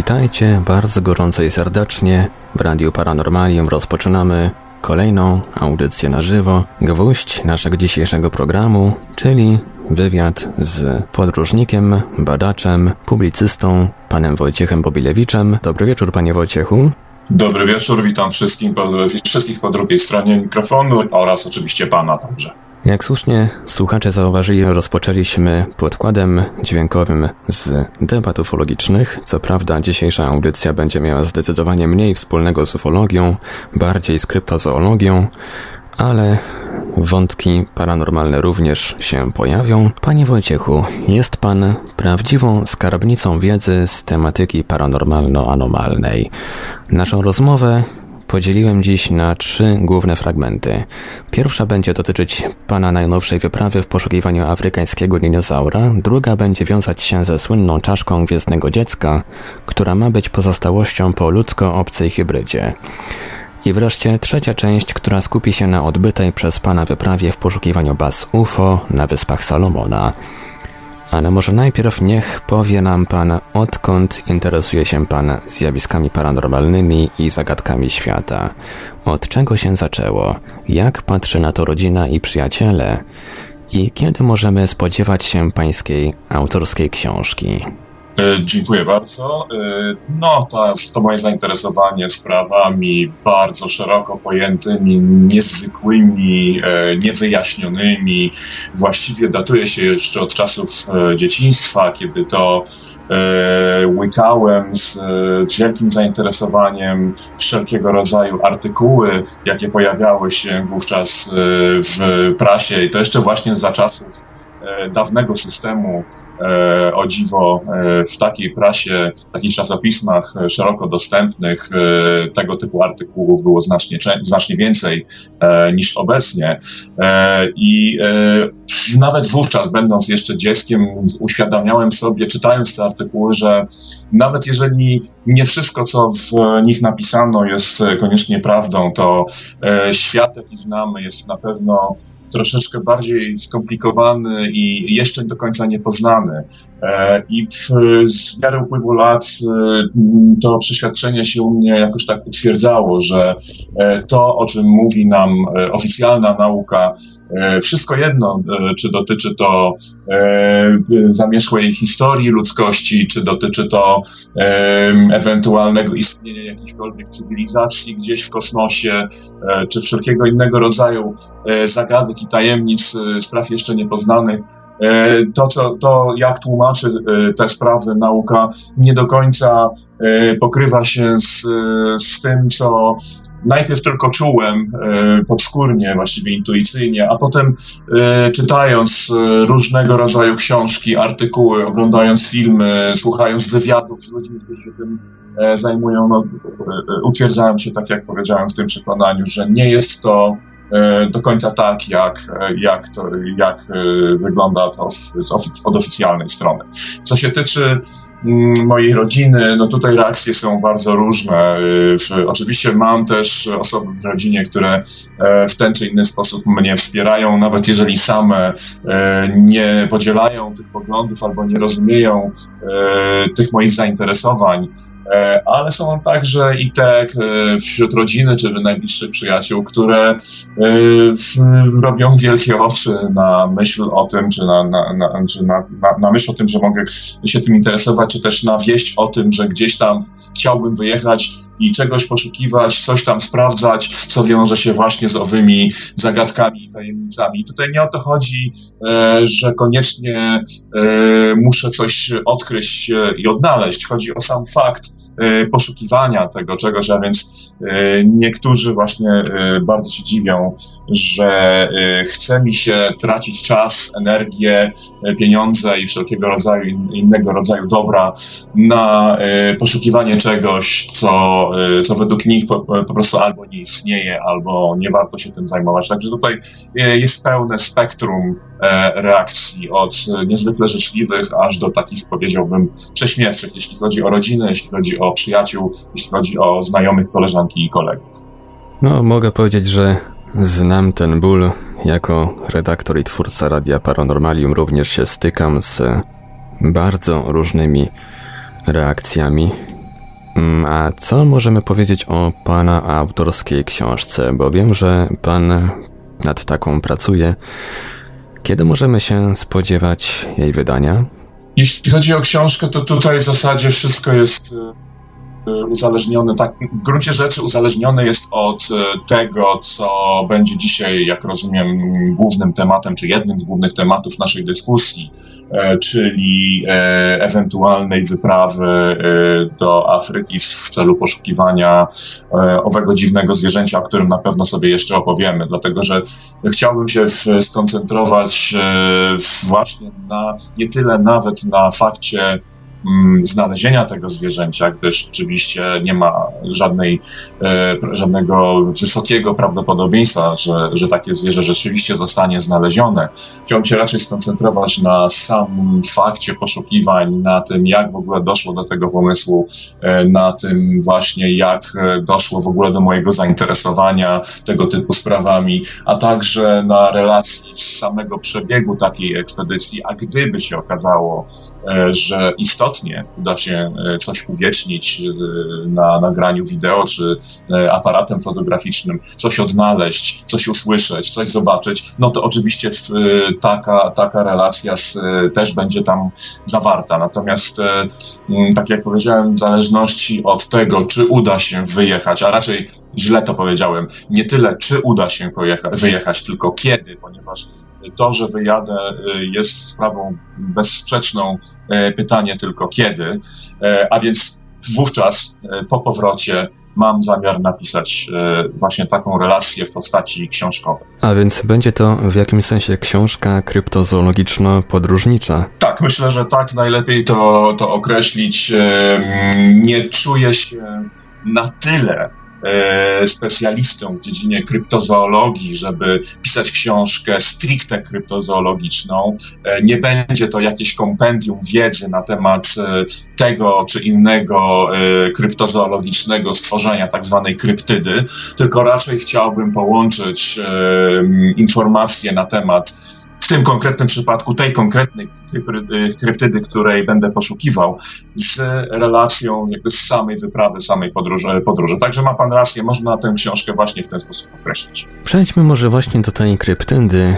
Witajcie bardzo gorąco i serdecznie. W Radiu Paranormalium rozpoczynamy kolejną audycję na żywo. Gwóźdź naszego dzisiejszego programu, czyli wywiad z podróżnikiem, badaczem, publicystą, panem Wojciechem Bobilewiczem. Dobry wieczór, panie Wojciechu. Dobry wieczór, witam wszystkim po, wszystkich po drugiej stronie mikrofonu oraz oczywiście pana także. Jak słusznie słuchacze zauważyli, rozpoczęliśmy podkładem dźwiękowym z debat ufologicznych. Co prawda dzisiejsza audycja będzie miała zdecydowanie mniej wspólnego z ufologią, bardziej z kryptozoologią, ale wątki paranormalne również się pojawią. Panie Wojciechu, jest pan prawdziwą skarbnicą wiedzy z tematyki paranormalno-anomalnej. Naszą rozmowę podzieliłem dziś na trzy główne fragmenty. Pierwsza będzie dotyczyć pana najnowszej wyprawy w poszukiwaniu afrykańskiego dinozaura, druga będzie wiązać się ze słynną czaszką gwiezdnego dziecka, która ma być pozostałością po ludzko-obcej hybrydzie. I wreszcie trzecia część, która skupi się na odbytej przez pana wyprawie w poszukiwaniu baz UFO na wyspach Salomona. Ale może najpierw niech powie nam Pan, odkąd interesuje się Pan zjawiskami paranormalnymi i zagadkami świata. Od czego się zaczęło? Jak patrzy na to rodzina i przyjaciele? I kiedy możemy spodziewać się Pańskiej autorskiej książki? E, dziękuję bardzo. E, no, to, to moje zainteresowanie sprawami bardzo szeroko pojętymi, niezwykłymi, e, niewyjaśnionymi, właściwie datuje się jeszcze od czasów dzieciństwa, kiedy to łykałem z wielkim zainteresowaniem wszelkiego rodzaju artykuły, jakie pojawiały się wówczas w prasie i to jeszcze właśnie za czasów dawnego systemu, e, o dziwo, e, w takiej prasie, w takich czasopismach szeroko dostępnych tego typu artykułów było znacznie, znacznie więcej niż obecnie. I nawet wówczas, będąc jeszcze dzieckiem, uświadamiałem sobie, czytając te artykuły, że nawet jeżeli nie wszystko, co w nich napisano, jest koniecznie prawdą, to świat, jaki znamy, jest na pewno troszeczkę bardziej skomplikowany i jeszcze do końca niepoznany. E, I w, z miarą upływu lat e, to przeświadczenie się u mnie jakoś tak utwierdzało, że e, to, o czym mówi nam oficjalna nauka, wszystko jedno, czy dotyczy to zamierzchłej historii ludzkości, czy dotyczy to ewentualnego istnienia jakichkolwiek cywilizacji gdzieś w kosmosie, czy wszelkiego innego rodzaju zagadek i tajemnic, spraw jeszcze niepoznanych, to, co, to jak tłumaczy e, te sprawy nauka, nie do końca e, pokrywa się z, z tym, co najpierw tylko czułem podskórnie, właściwie intuicyjnie, a potem czytając różnego rodzaju książki, artykuły, oglądając filmy, słuchając wywiadów z ludźmi, którzy się tym zajmują, no, utwierdzałem się, tak jak powiedziałem, w tym przekonaniu, że nie jest to do końca tak, jak, jak, to, jak wygląda to od oficjalnej strony. Co się tyczy mm, mojej rodziny, no tutaj reakcje są bardzo różne. Y, oczywiście mam też osoby w rodzinie, które e, w ten czy inny sposób mnie wspierają, nawet jeżeli same e, nie podzielają tych poglądów albo nie rozumieją e, tych moich zainteresowań. E, ale są także i te e, wśród rodziny czy najbliższych przyjaciół, które e, robią wielkie oczy na myśl o tym, czy na, na, na, czy na, na, myśl o tym, że mogę się tym interesować, czy też na wieść o tym, że gdzieś tam chciałbym wyjechać i czegoś poszukiwać, coś tam sprawdzać, co wiąże się właśnie z owymi zagadkami i tajemnicami. Tutaj nie o to chodzi, że koniecznie muszę coś odkryć i odnaleźć. Chodzi o sam fakt, poszukiwania tego czegoś, a więc e, niektórzy właśnie e, bardzo się dziwią, że chce mi się tracić czas, energię, pieniądze i wszelkiego rodzaju innego rodzaju dobra na poszukiwanie czegoś, co, co według nich po, po prostu albo nie istnieje, albo nie warto się tym zajmować. Także tutaj jest pełne spektrum reakcji od niezwykle życzliwych, aż do takich powiedziałbym prześmiewczych, jeśli chodzi o rodzinę, jeśli chodzi o przyjaciół, jeśli chodzi o znajomych, koleżanki i kolegów. No, mogę powiedzieć, że znam ten ból. Jako redaktor i twórca Radia Paranormalium również się stykam z bardzo różnymi reakcjami. Mm, a co możemy powiedzieć o Pana autorskiej książce? Bo wiem, że Pan nad taką pracuje. Kiedy możemy się spodziewać jej wydania? Jeśli chodzi o książkę, to tutaj w zasadzie wszystko jest Y, uzależniony, tak, w gruncie rzeczy uzależniony jest od y, tego, co będzie dzisiaj, jak rozumiem, głównym tematem, czy jednym z głównych tematów naszej dyskusji, e, czyli ewentualnej wyprawy do Afryki w celu poszukiwania owego dziwnego zwierzęcia, o którym na pewno sobie jeszcze opowiemy, dlatego że chciałbym się skoncentrować właśnie na, nie tyle nawet na fakcie, znalezienia tego zwierzęcia, gdyż oczywiście nie ma żadnej, e, żadnego wysokiego prawdopodobieństwa, że, że takie zwierzę rzeczywiście zostanie znalezione. Chciałbym się raczej skoncentrować na samym fakcie poszukiwań, na tym, jak w ogóle doszło do tego pomysłu, e, na tym właśnie, jak e, doszło w ogóle do mojego zainteresowania tego typu sprawami, a także na relacji z samego przebiegu takiej ekspedycji, a gdyby się okazało, że istotnie istotnie uda się e, coś uwiecznić e, na nagraniu wideo czy e, aparatem fotograficznym, coś odnaleźć, coś usłyszeć, coś zobaczyć, no to oczywiście taka, taka relacja z, też będzie tam zawarta. Natomiast, tak jak powiedziałem, w zależności od tego, czy uda się wyjechać, a raczej źle to powiedziałem, nie tyle czy uda się wyjechać, tylko kiedy, ponieważ to, że wyjadę, y, jest sprawą bezsprzeczną. E, pytanie tylko kiedy. E, a więc wówczas e, po powrocie mam zamiar napisać właśnie taką relację w postaci książkowej. A więc będzie to w jakimś sensie książka kryptozoologiczno-podróżnicza? Tak, myślę, że tak najlepiej to, to określić. Nie czuję się na tyle E, specjalistą w dziedzinie kryptozoologii, żeby pisać książkę stricte kryptozoologiczną. E, nie będzie to jakieś kompendium wiedzy na temat e, tego czy innego kryptozoologicznego stworzenia, tak zwanej kryptydy, tylko raczej chciałbym połączyć informacje na temat tym konkretnym przypadku tej konkretnej y, kryptydy, której będę poszukiwał, z relacją jakby z samej wyprawy, samej podróży. podróży. Także ma pan rację, można tę książkę właśnie w ten sposób określić. Przejdźmy może właśnie do tej kryptydy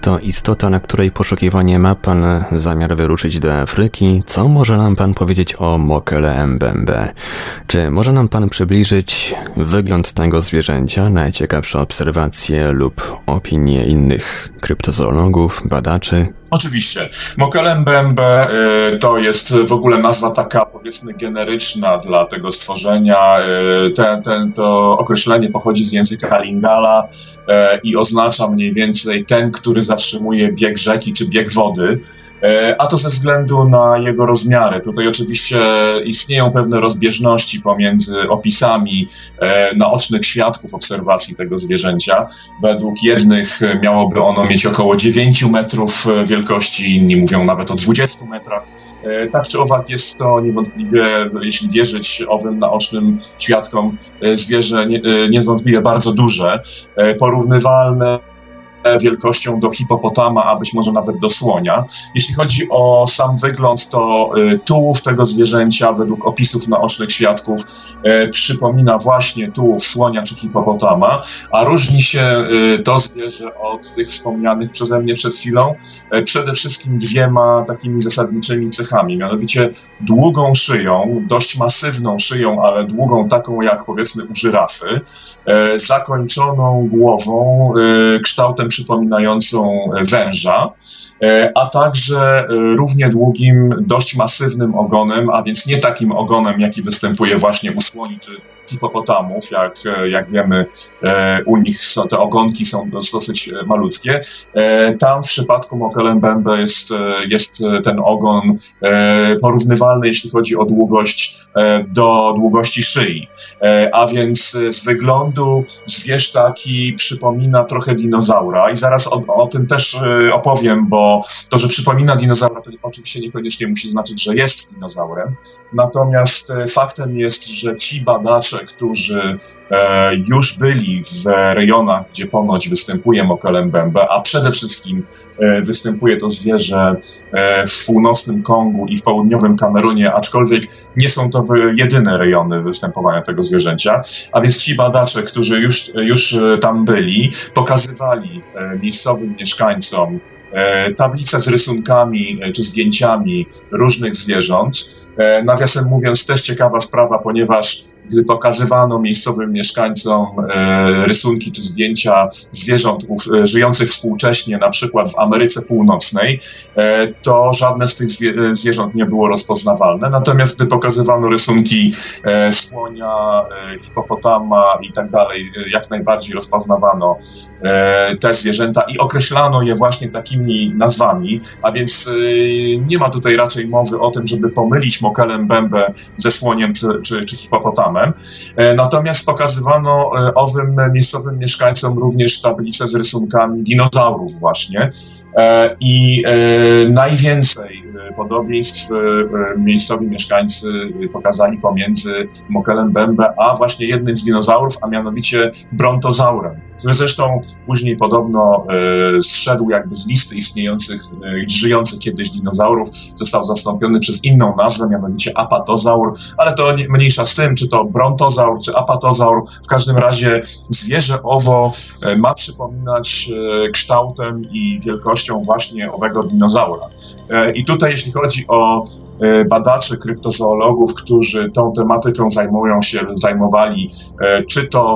to istota, na której poszukiwanie ma pan zamiar wyruszyć do Afryki. Co może nam pan powiedzieć o Mokele Mbembe? Czy może nam pan przybliżyć wygląd tego zwierzęcia, najciekawsze obserwacje lub opinie innych kryptozoologów, badaczy? Oczywiście. Mokelembembe y, to jest w ogóle nazwa taka, powiedzmy, generyczna dla tego stworzenia. Y, ten, ten, to określenie pochodzi z języka Lingala y, i oznacza mniej więcej ten, który zatrzymuje bieg rzeki czy bieg wody. E, a to ze względu na jego rozmiary. Tutaj oczywiście istnieją pewne rozbieżności pomiędzy opisami e, naocznych świadków obserwacji tego zwierzęcia. Według jednych miałoby ono mieć około 9 metrów wielkości, inni mówią nawet o 20 metrach. E, tak czy owak jest to niewątpliwie, jeśli wierzyć owym naocznym świadkom, zwierzę niewątpliwie bardzo duże, porównywalne wielkością do hipopotama, a być może nawet do słonia. Jeśli chodzi o sam wygląd, to y, tułów tego zwierzęcia, według opisów naocznych świadków, y, przypomina właśnie tułów słonia czy hipopotama, a różni się y, to zwierzę od tych wspomnianych przeze mnie przed chwilą przede wszystkim dwiema takimi zasadniczymi cechami, mianowicie długą szyją, dość masywną szyją, ale długą taką jak powiedzmy u żyrafy, zakończoną głową kształtem przypominającą węża, e, a także e, równie długim, dość masywnym ogonem, a więc nie takim ogonem, jaki występuje właśnie u słoni czy hipopotamów, jak, e, jak wiemy, u nich są, te ogonki są dosyć malutkie. Tam w przypadku Mokelembembe jest, jest ten ogon porównywalny, jeśli chodzi o długość, do długości szyi. A więc z wyglądu zwierz taki przypomina trochę dinozaura, dinozaura i zaraz o, o tym też y, opowiem, bo to, że przypomina dinozaura, to oczywiście niekoniecznie musi znaczyć, że jest dinozaurem. Natomiast y, faktem jest, że ci badacze, którzy e, już byli w rejonach, gdzie ponoć występuje Mokelembembe, a przede wszystkim e, występuje to zwierzę e, w północnym Kongu i w południowym Kamerunie, aczkolwiek nie są to jedyne rejony występowania tego zwierzęcia, a więc ci badacze, którzy już, już tam byli, pokazywali miejscowym mieszkańcom tablice z rysunkami czy zdjęciami różnych zwierząt. Nawiasem mówiąc, też ciekawa sprawa, ponieważ gdy pokazywano miejscowym mieszkańcom e, rysunki czy zdjęcia zwierząt e, żyjących współcześnie, na przykład w Ameryce Północnej, e, to żadne z tych zwierząt nie było rozpoznawalne. Natomiast gdy pokazywano rysunki słonia, hipopotama i tak dalej, jak najbardziej rozpoznawano te zwierzęta i określano je właśnie takimi nazwami, a więc nie ma tutaj raczej mowy o tym, żeby pomylić mokelem bębę ze słoniem czy, czy, czy hipopotamem. E, natomiast pokazywano e, owym miejscowym mieszkańcom również tablice z rysunkami dinozaurów właśnie. E, I najwięcej podobieństw miejscowi mieszkańcy pokazali pomiędzy Mokelem Bembe a właśnie jednym z dinozaurów, a mianowicie brontozaurem, który zresztą później podobno zszedł jakby z listy istniejących, żyjących kiedyś dinozaurów, został zastąpiony przez inną nazwę, mianowicie apatozaur, ale to nie, mniejsza z tym, czy to brontozaur czy apatozaur. W każdym razie zwierzę owo e, ma przypominać e, kształtem i wielkością właśnie owego dinozaura. E, I tutaj, jeśli chodzi o badaczy, kryptozoologów, którzy tą tematyką zajmują się, zajmowali, e, czy to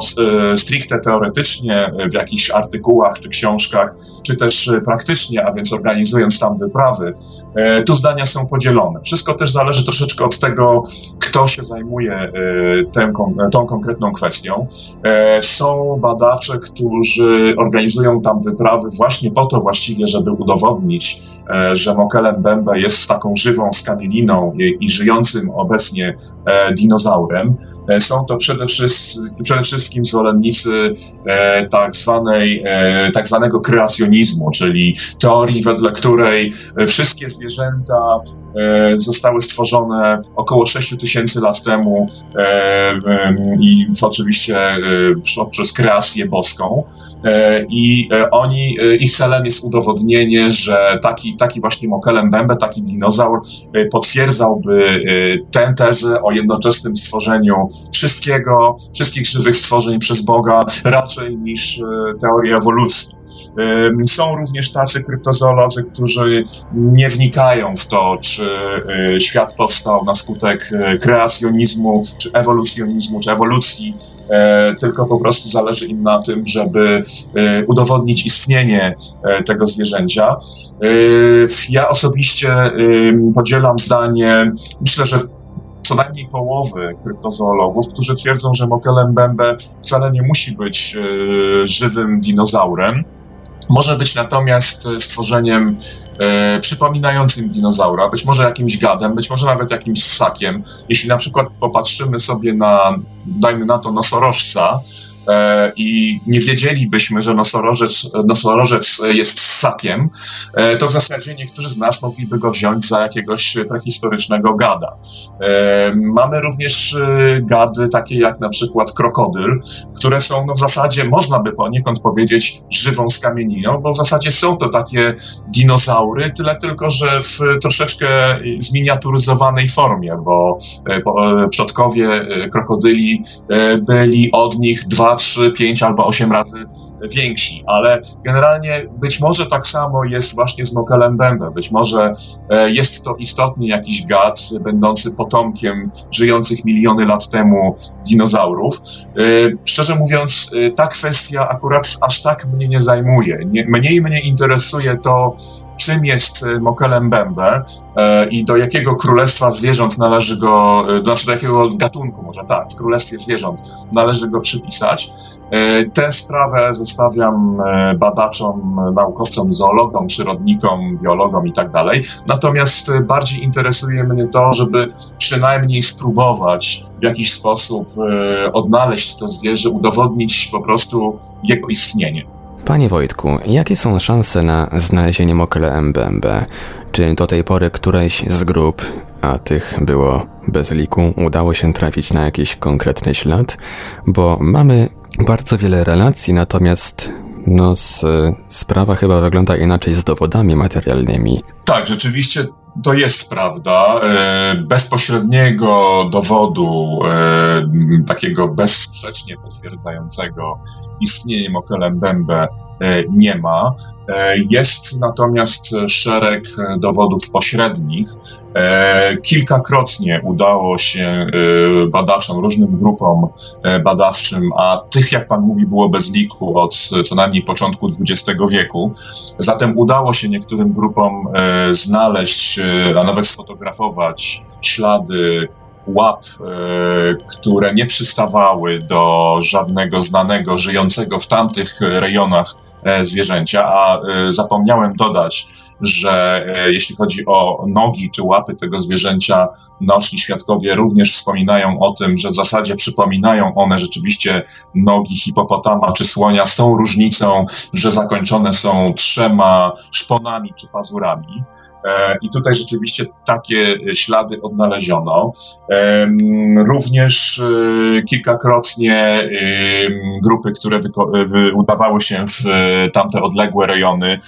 e, stricte teoretycznie w jakichś artykułach czy książkach, czy też praktycznie, a więc organizując tam wyprawy, tu zdania są podzielone. Wszystko też zależy troszeczkę od tego, kto się zajmuje tę, tą konkretną kwestią. Są badacze, którzy organizują tam wyprawy właśnie po to właściwie, żeby udowodnić, że Mokelem Bembe jest taką żywą i żyjącym obecnie e, dinozaurem. E, są to przede wszystkim, przede wszystkim zwolennicy e, tak, zwanej, tak zwanego kreacjonizmu, czyli teorii, wedle której wszystkie zwierzęta zostały stworzone około 6 tysięcy lat temu i oczywiście przez kreację boską. I oni, ich celem jest udowodnienie, że taki, taki właśnie Mokelem Bembe, taki dinozaur potwierdzałby y, tę tezę o jednoczesnym stworzeniu wszystkiego, wszystkich żywych stworzeń przez Boga, raczej niż y, teorię ewolucji. Są również tacy kryptozoolodzy, którzy nie wnikają w to, czy y, świat powstał na skutek kreacjonizmu, czy ewolucjonizmu, czy ewolucji, e, tylko po prostu zależy im na tym, żeby udowodnić istnienie e, tego zwierzęcia. Ja osobiście podzielam zdanie, myślę, że co najmniej połowy kryptozoologów, którzy twierdzą, że Mokelem Bembe wcale nie musi być e, żywym dinozaurem. Może być natomiast stworzeniem e, przypominającym dinozaura, być może jakimś gadem, być może nawet jakimś ssakiem. Jeśli na przykład popatrzymy sobie na, dajmy na to, nosorożca, E, i nie wiedzielibyśmy, że nosorożec, nosorożec jest ssakiem, e, to w zasadzie niektórzy z nas mogliby go wziąć za jakiegoś prehistorycznego gada. E, mamy również gady takie jak na przykład krokodyl, które są no w zasadzie, można by poniekąd powiedzieć, żywą skamieniną, bo w zasadzie są to takie dinozaury, tyle tylko, że w troszeczkę zminiaturyzowanej formie, bo przodkowie krokodyli byli od nich dwa 3, 5 albo 8 razy więksi, ale generalnie być może tak samo jest właśnie z Mokelem Bembe, być może e, jest to istotnie jakiś gad będący potomkiem żyjących miliony lat temu dinozaurów. E, szczerze mówiąc, e, ta kwestia akurat aż tak mnie nie zajmuje. Mniej mnie interesuje to, czym jest Mokelem Bembe i do jakiego królestwa zwierząt należy go, znaczy do jakiego gatunku może tak, w królestwie zwierząt należy go przypisać. Tę sprawę e, badaczom, naukowcom, zoologom, przyrodnikom, biologom i tak dalej. Natomiast e, bardziej interesuje mnie to, żeby przynajmniej spróbować w jakiś sposób e, odnaleźć to zwierzę, udowodnić po prostu jego istnienie. Panie Wojtku, jakie są szanse na znalezienie Mokele MBMB? Czy do tej pory któreś z grup, a tych było bez liku, udało się trafić na jakiś konkretny ślad? Bo mamy bardzo wiele relacji, natomiast no, sprawa chyba wygląda inaczej z dowodami materialnymi. Tak, rzeczywiście to jest prawda. E, bezpośredniego dowodu, e, takiego bezsprzecznie potwierdzającego istnienie Mokelembembe e, nie ma. Jest natomiast szereg dowodów pośrednich. Kilkakrotnie udało się badaczom, różnym grupom badawczym, a tych, jak pan mówi, było bez liku od co najmniej początku XX wieku. Zatem udało się niektórym grupom znaleźć a nawet sfotografować ślady łap, e, które nie przystawały do żadnego znanego, żyjącego w tamtych rejonach e, zwierzęcia, a e, zapomniałem dodać, że jeśli chodzi o nogi czy łapy tego zwierzęcia, noczni świadkowie również wspominają o tym, że w zasadzie przypominają one rzeczywiście nogi hipopotama czy słonia z tą różnicą, że zakończone są trzema szponami czy pazurami. E, I tutaj rzeczywiście takie ślady odnaleziono. E, również e, kilkakrotnie grupy, które udawały się w tamte odległe rejony,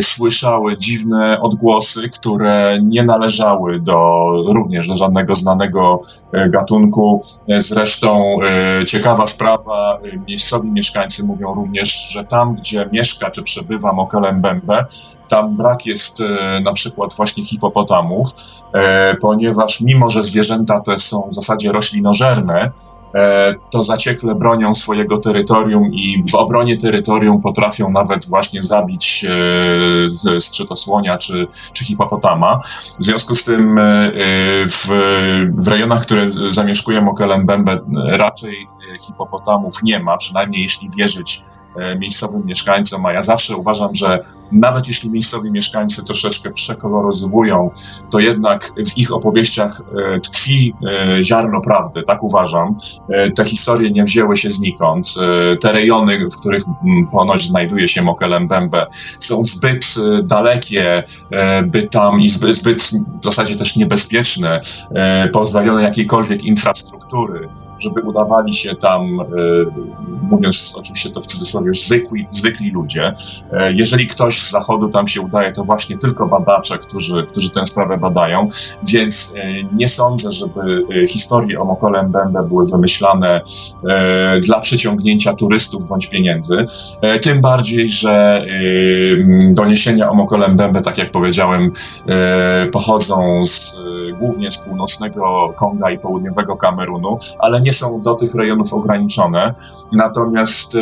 słyszały dziwne odgłosy, które nie należały do również do żadnego znanego gatunku. Zresztą ciekawa sprawa, miejscowi mieszkańcy mówią również, że tam, gdzie mieszka czy przebywa Mokelembembe, tam brak jest na przykład właśnie hipopotamów, e, ponieważ mimo, że zwierzęta te są w zasadzie roślinożerne, e, to zaciekle bronią swojego terytorium i w obronie terytorium potrafią nawet właśnie zabić e, strzytosłonia czy, czy hipopotama. W związku z tym w, w rejonach, które zamieszkuje Mokelembembe raczej hipopotamów nie ma, przynajmniej jeśli wierzyć E, miejscowym mieszkańcom, a ja zawsze uważam, że nawet jeśli miejscowi mieszkańcy troszeczkę przekoloryzowują, to jednak w ich opowieściach e, tkwi e, ziarno prawdy, tak uważam. Te historie nie wzięły się znikąd. Te rejony, w których ponoć znajduje się Mokelembembe, są zbyt dalekie, by tam i zbyt, zbyt w zasadzie też niebezpieczne, pozbawione jakiejkolwiek infrastruktury, żeby udawali się tam, mówiąc oczywiście to w cudzysłowie, już zwykli, zwykli ludzie. E, jeżeli ktoś z zachodu tam się udaje, to właśnie tylko badacze, którzy, którzy tę sprawę badają, więc e, nie sądzę, żeby e, historie o Mokole Mbembe były wymyślane dla przyciągnięcia turystów bądź pieniędzy. Tym bardziej, że doniesienia o Mokole Mbembe, tak jak powiedziałem, pochodzą z, głównie z północnego Konga i południowego Kamerunu, ale nie są do tych rejonów ograniczone. Natomiast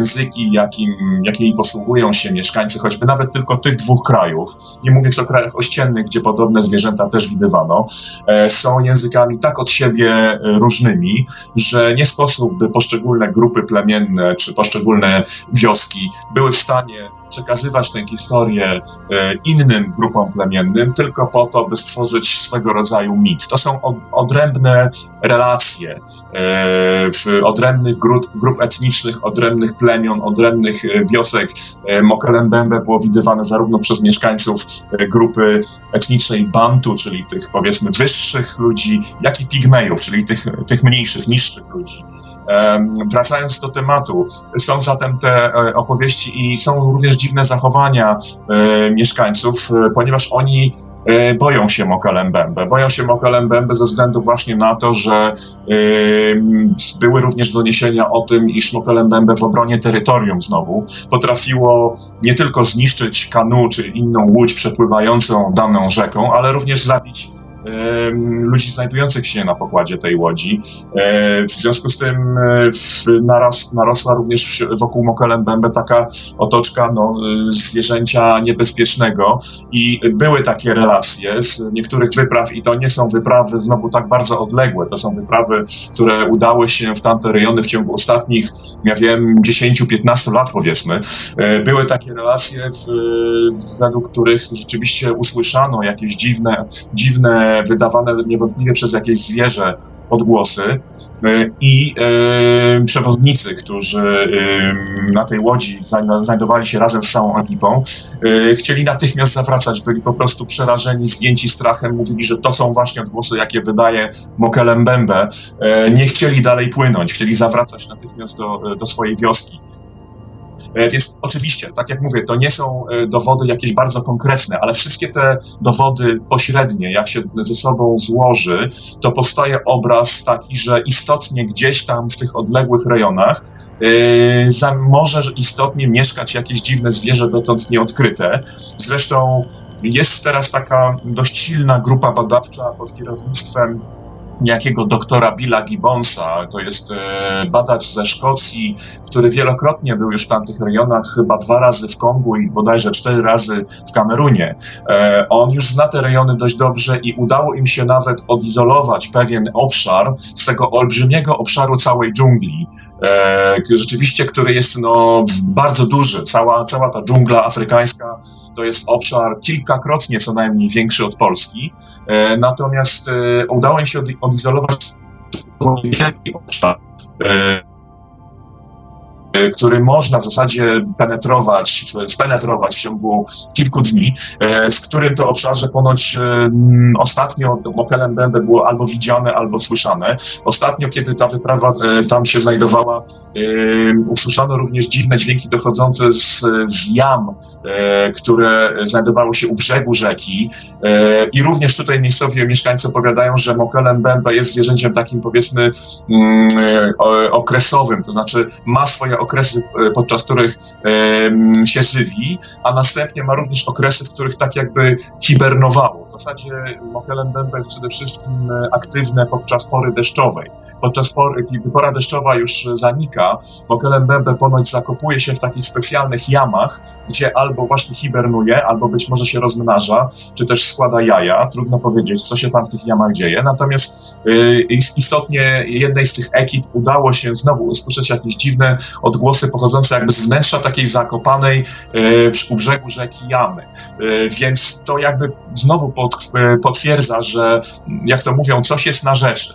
języki, jakim, jakimi posługują się mieszkańcy, choćby nawet tylko tych dwóch krajów, nie mówię o krajach ościennych, gdzie podobne zwierzęta też widywano, e, są językami tak od siebie e, różnymi, że nie sposób, by poszczególne grupy plemienne czy poszczególne wioski były w stanie przekazywać tę historię e, innym grupom plemiennym tylko po to, by stworzyć swego rodzaju mit. To są odrębne relacje odrębnych grup, grup etnicznych, odrębnych plemion, odrębnych e, wiosek. E, Mokelembembe było widywane zarówno przez mieszkańców e, grupy etnicznej Bantu, czyli tych powiedzmy wyższych ludzi, jak i pigmejów, czyli tych, tych mniejszych, niższych ludzi. Wracając do tematu, są zatem te opowieści i są również dziwne zachowania mieszkańców, ponieważ oni boją się Mokalembembe. Boją się Mokalembembe ze względu właśnie na to, że były również doniesienia o tym, iż Mokalembembe w obronie terytorium znowu potrafiło nie tylko zniszczyć kanu czy inną łódź przepływającą daną rzeką, ale również zabić ludzi znajdujących się na pokładzie tej łodzi. E, w związku z tym e, naros, narosła również wokół Mokelembembe taka otoczka no, zwierzęcia niebezpiecznego i były takie relacje z niektórych wypraw i to nie są wyprawy znowu tak bardzo odległe, to są wyprawy, które udały się w tamte rejony w ciągu ostatnich, ja wiem, 10-15 lat powiedzmy. E, były takie relacje, w, według których rzeczywiście usłyszano jakieś dziwne, dziwne wydawane niewątpliwie przez jakieś zwierzę odgłosy. I przewodnicy, którzy na tej łodzi znajdowali się razem z całą ekipą, chcieli natychmiast zawracać, byli po prostu przerażeni, zgięci strachem, mówili, że to są właśnie odgłosy, jakie wydaje Mokelembembe. Nie chcieli dalej płynąć, chcieli zawracać natychmiast do, do swojej wioski. E, więc oczywiście, tak jak mówię, to nie są e, dowody jakieś bardzo konkretne, ale wszystkie te dowody pośrednie, jak się ze sobą złoży, to powstaje obraz taki, że istotnie gdzieś tam w tych odległych rejonach yy, może istotnie mieszkać jakieś dziwne zwierzę dotąd nieodkryte. Zresztą jest teraz taka dość silna grupa badawcza pod kierownictwem niejakiego doktora Billa Gibbonsa. To jest e, badacz ze Szkocji, który wielokrotnie był już w tamtych rejonach, chyba dwa razy w Kongu i bodajże cztery razy w Kamerunie. E, on już zna te rejony dość dobrze i udało im się nawet odizolować pewien obszar z tego olbrzymiego obszaru całej dżungli. E, rzeczywiście, który jest no, bardzo duży. Cała, cała ta dżungla afrykańska to jest obszar kilkakrotnie co najmniej większy od Polski. Natomiast udało im się odizolować wielki obszar, e, e, który można w zasadzie penetrować, spenetrować w ciągu kilku dni, e, w którym to obszarze ponoć ostatnio Mokelem Bębe było albo widziane, albo słyszane. Ostatnio, kiedy ta wyprawa tam się znajdowała, usłyszano również dziwne dźwięki dochodzące z, z jam, które znajdowały się u brzegu rzeki i również tutaj miejscowi mieszkańcy opowiadają, że Mokelem Bębe jest zwierzęciem takim powiedzmy mm, okresowym, to znaczy ma swoje okresy, podczas których się żywi, a następnie ma również okresy, w których tak jakby hibernowało. W zasadzie Mokelem Bębe jest przede wszystkim aktywne podczas pory deszczowej. Podczas pory, kiedy pora deszczowa już zanika, Mokelem Bembe ponoć zakopuje się w takich specjalnych jamach, gdzie albo właśnie hibernuje, albo być może się rozmnaża, czy też składa jaja. Trudno powiedzieć, co się tam w tych jamach dzieje. Natomiast istotnie jednej z tych ekip udało się znowu usłyszeć jakieś dziwne odgłosy pochodzące jakby z wnętrza takiej zakopanej yy, u brzegu rzeki jamy. Yy, więc to jakby znowu yy, potwierdza, że jak to mówią, coś jest na rzeczy.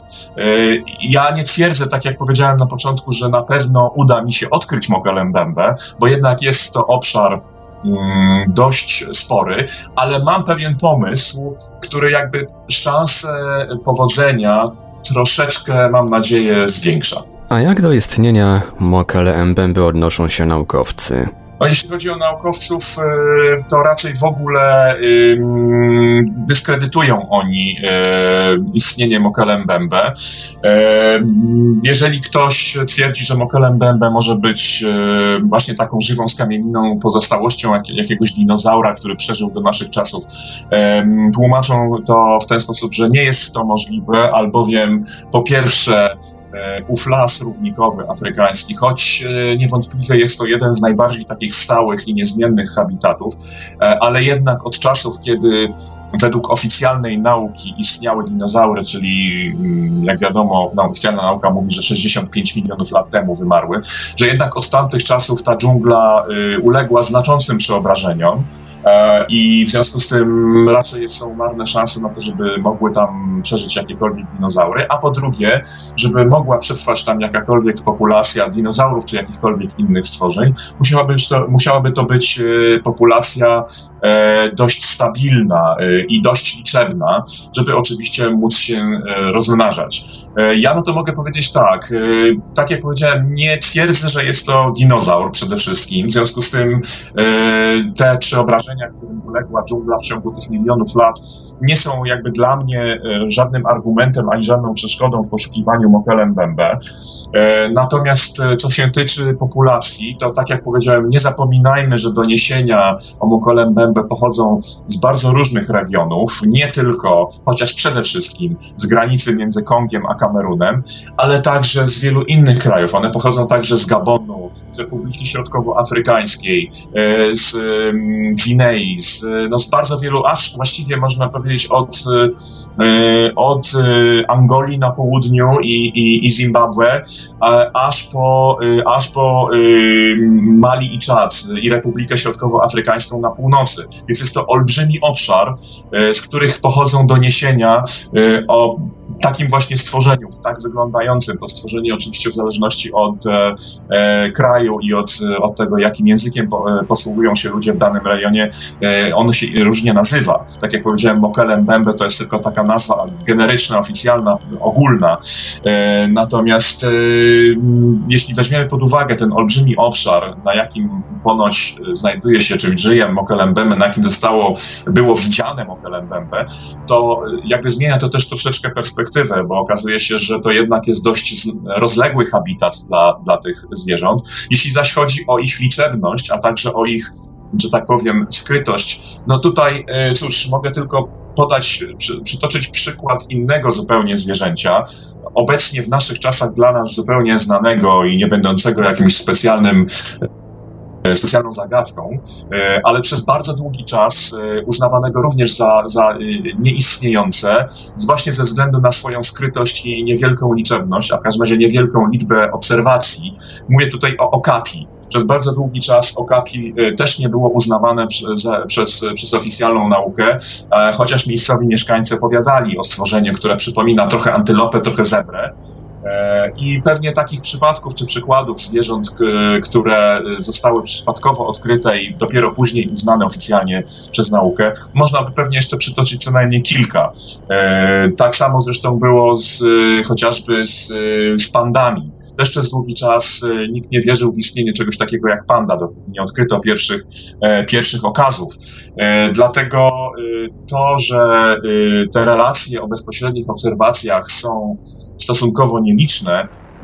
Ja nie twierdzę, tak jak powiedziałem na początku, że na pewno pewno uda mi się odkryć Mokelembembe, bo jednak jest to obszar mm, dość spory, ale mam pewien pomysł, który jakby szanse powodzenia troszeczkę, mam nadzieję, zwiększa. A jak do istnienia Mokele Mbembe odnoszą się naukowcy? A jeśli chodzi o naukowców, e, to raczej w ogóle dyskredytują oni e, istnienie Mokelembembe. E, jeżeli ktoś twierdzi, że Mokelembembe może być właśnie taką żywą skamienną pozostałością jakiegoś dinozaura, który przeżył do naszych czasów, tłumaczą to w ten sposób, że nie jest to możliwe, albowiem po pierwsze E, ów las równikowy afrykański, choć e, niewątpliwie jest to jeden z najbardziej takich stałych i niezmiennych habitatów, e, ale jednak od czasów, kiedy według oficjalnej nauki istniały dinozaury, czyli mm, jak wiadomo, no, oficjalna nauka mówi, że 65 milionów lat temu wymarły, że jednak od tamtych czasów ta dżungla y, uległa znaczącym przeobrażeniom e, i w związku z tym raczej są marne szanse na to, żeby mogły tam przeżyć jakiekolwiek dinozaury, a po drugie, żeby mogła przetrwać tam jakakolwiek populacja dinozaurów czy jakichkolwiek innych stworzeń, musiałaby to, musiałaby to być y, populacja e, dość stabilna, y, i dość liczebna, żeby oczywiście móc się e, rozmnażać. E, ja no to mogę powiedzieć tak, e, tak jak powiedziałem, nie twierdzę, że jest to dinozaur przede wszystkim, w związku z tym te przeobrażenia, którym uległa dżungla w ciągu tych milionów lat, nie są jakby dla mnie żadnym argumentem ani żadną przeszkodą w poszukiwaniu mokelem Bembe. Natomiast co się tyczy populacji, to tak jak powiedziałem, nie zapominajmy, że doniesienia o mokelem Bembe pochodzą z bardzo różnych regionów, nie tylko, chociaż przede wszystkim z granicy między Kongiem a Kamerunem, ale także z wielu innych krajów. One pochodzą także z Gabonu, z Republiki Środkowoafrykańskiej, e, z Gwinei, z, no, z bardzo wielu, aż właściwie można powiedzieć od, e, od e, Angolii na południu i, i, i Zimbabwe, aż po, aż po Mali i Czad i Republikę Środkowoafrykańską na północy. Więc jest to olbrzymi obszar, z których pochodzą doniesienia o takim właśnie stworzeniu, tak wyglądającym. To stworzenie oczywiście w zależności od e, e, kraju i od, od tego, jakim językiem e, posługują się ludzie w danym rejonie, e, ono się różnie nazywa. Tak jak powiedziałem, Mokele Mbembe to jest tylko taka nazwa generyczna, oficjalna, ogólna. E, natomiast jeśli weźmiemy pod uwagę ten olbrzymi obszar, na jakim ponoć znajduje się, czym żyje Mokele Mbembe, na jakim zostało, było widziane Mokele Mbembe, to jakby zmienia to też troszeczkę perspektywę perspektywę, bo okazuje się, że to jednak jest dość rozległy habitat dla, dla tych zwierząt. Jeśli zaś chodzi o ich liczebność, a także o ich, że tak powiem, skrytość, no tutaj, e, cóż, mogę tylko podać, przy, przytoczyć przykład innego zupełnie zwierzęcia, obecnie w naszych czasach dla nas zupełnie znanego i nie będącego jakimś specjalnym specjalną zagadką, e, ale przez bardzo długi czas e, uznawanego również za, za nieistniejące, właśnie ze względu na swoją skrytość i niewielką liczebność, a w każdym razie niewielką liczbę obserwacji. Mówię tutaj o okapi. Przez bardzo długi czas okapi też nie było uznawane przez, przez, przez oficjalną naukę, chociaż miejscowi mieszkańcy opowiadali o stworzeniu, które przypomina trochę antylopę, trochę zebrę. E, I pewnie takich przypadków czy przykładów zwierząt, które zostały przypadkowo odkryte i dopiero później uznane oficjalnie przez naukę, można by pewnie jeszcze przytoczyć co najmniej kilka. E, tak samo zresztą było z, chociażby z, z pandami. Też przez długi czas e, nikt nie wierzył w istnienie czegoś takiego jak panda, dopóki nie odkryto pierwszych, pierwszych okazów. Dlatego to, że te relacje o bezpośrednich obserwacjach są stosunkowo nie mm,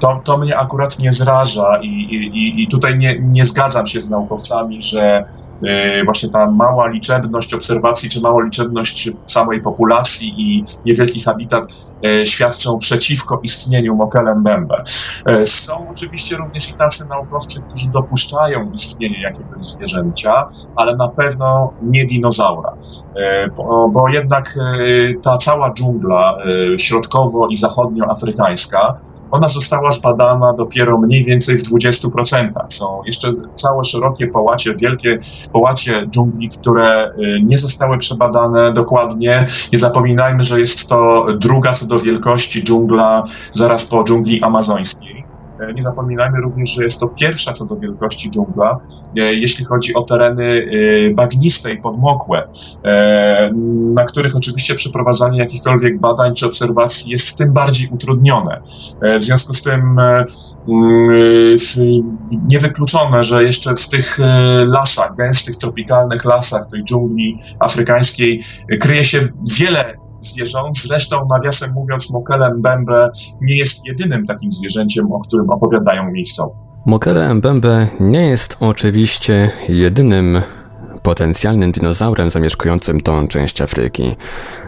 to, to mnie akurat nie zraża i, i, i tutaj nie, nie zgadzam się z naukowcami, że y, właśnie ta mała liczebność obserwacji, czy mała liczebność samej populacji i niewielki habitat y, świadczą przeciwko istnieniu Mokele Mbembe. Y, są oczywiście również i tacy naukowcy, którzy dopuszczają istnienie jakiegoś zwierzęcia, ale na pewno nie dinozaura, bo, bo jednak ta cała dżungla środkowo i zachodnioafrykańska afrykańska, ona została zbadana dopiero mniej więcej w 20%. Są jeszcze całe szerokie połacie, wielkie połacie dżungli, które y, nie zostały przebadane dokładnie. Nie zapominajmy, że jest to druga co do wielkości dżungla zaraz po dżungli amazońskiej. E, nie zapominajmy również, że jest to pierwsza co do wielkości dżungla, e, jeśli chodzi o tereny e, bagniste i podmokłe, na których oczywiście przeprowadzanie jakichkolwiek badań czy obserwacji jest tym bardziej utrudnione. W związku z tym mm, niewykluczone, że jeszcze w tych lasach, gęstych, tropikalnych lasach tej dżungli afrykańskiej kryje się wiele zwierząt. Zresztą, nawiasem mówiąc, Mokele Mbembe nie jest jedynym takim zwierzęciem, o którym opowiadają miejscowi. Mokele Mbembe nie jest oczywiście jedynym potencjalnym dinozaurem zamieszkującym tą część Afryki.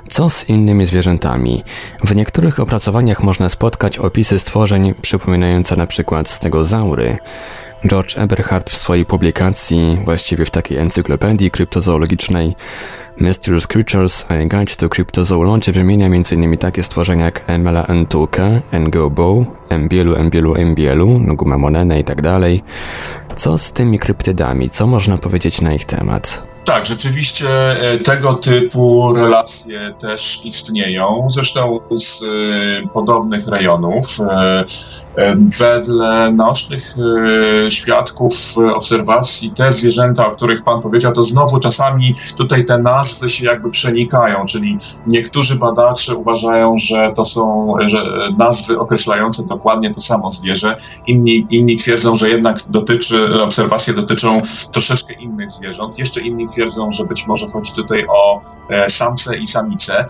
Co z innymi zwierzętami? W niektórych opracowaniach można spotkać opisy stworzeń przypominające na przykład stegozaury. George Eberhard w swojej publikacji, właściwie w takiej encyklopedii kryptozoologicznej, Mysterious Creatures, a Guide to Cryptozoology wymienia m.in. takie stworzenia jak Emela Entuka, Ngobo, Mbielu, Mbielu, Mbielu, Nuguma Monene i tak. Co z tymi kryptydami? Co można powiedzieć na ich temat? Tak, rzeczywiście e, tego typu relacje też istnieją, zresztą z e, podobnych rejonów. E, wedle naocznych świadków obserwacji, te zwierzęta, o których Pan powiedział, to znowu czasami tutaj te nazwy się jakby przenikają, czyli niektórzy badacze uważają, że to są że nazwy określające dokładnie to samo zwierzę, inni, inni twierdzą, że jednak dotyczy, obserwacje dotyczą troszeczkę innych zwierząt, jeszcze inni twierdzą, że być może chodzi tutaj o e, samce i samice.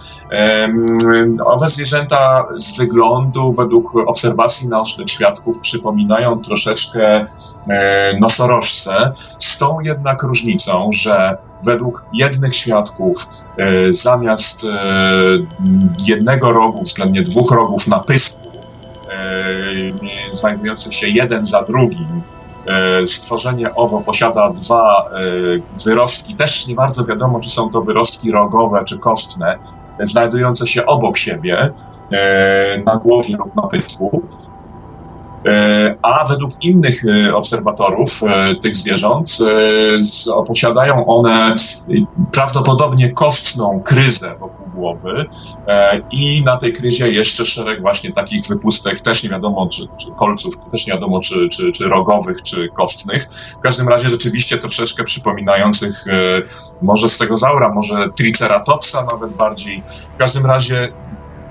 Owe zwierzęta z wyglądu, według obserwacji naocznych świadków, przypominają troszeczkę e, nosorożce, z tą jednak różnicą, że według jednych świadków e, zamiast jednego rogu, względnie dwóch rogów na pysku, znajdujących się jeden za drugim, stworzenie owo posiada dwa e, wyrostki, też nie bardzo wiadomo, czy są to wyrostki rogowe czy kostne, znajdujące się obok siebie e, na głowie lub na pysku. a według innych obserwatorów tych zwierząt posiadają one prawdopodobnie kostną kryzę wokół głowy i na tej kryzie jeszcze szereg właśnie takich wypustek, też nie wiadomo, czy, czy kolców, też nie wiadomo, czy, czy, czy rogowych, czy kostnych. W każdym razie rzeczywiście troszeczkę przypominających może stegozaura, może triceratopsa nawet bardziej. W każdym razie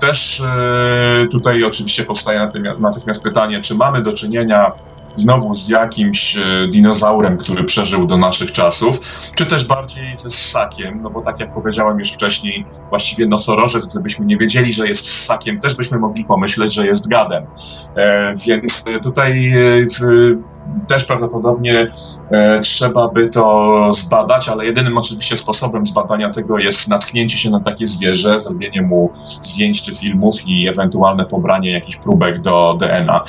też e, tutaj oczywiście powstaje natychmiast pytanie, czy mamy do czynienia znowu z jakimś e, dinozaurem, który przeżył do naszych czasów, czy też bardziej ze ssakiem, no bo tak jak powiedziałem już wcześniej, właściwie nosorożec, gdybyśmy nie wiedzieli, że jest ssakiem, też byśmy mogli pomyśleć, że jest gadem. E, więc tutaj e, też prawdopodobnie trzeba by to zbadać, ale jedynym oczywiście sposobem zbadania tego jest natknięcie się na takie zwierzę, zrobienie mu zdjęć czy filmów i ewentualne pobranie jakichś próbek do DNA.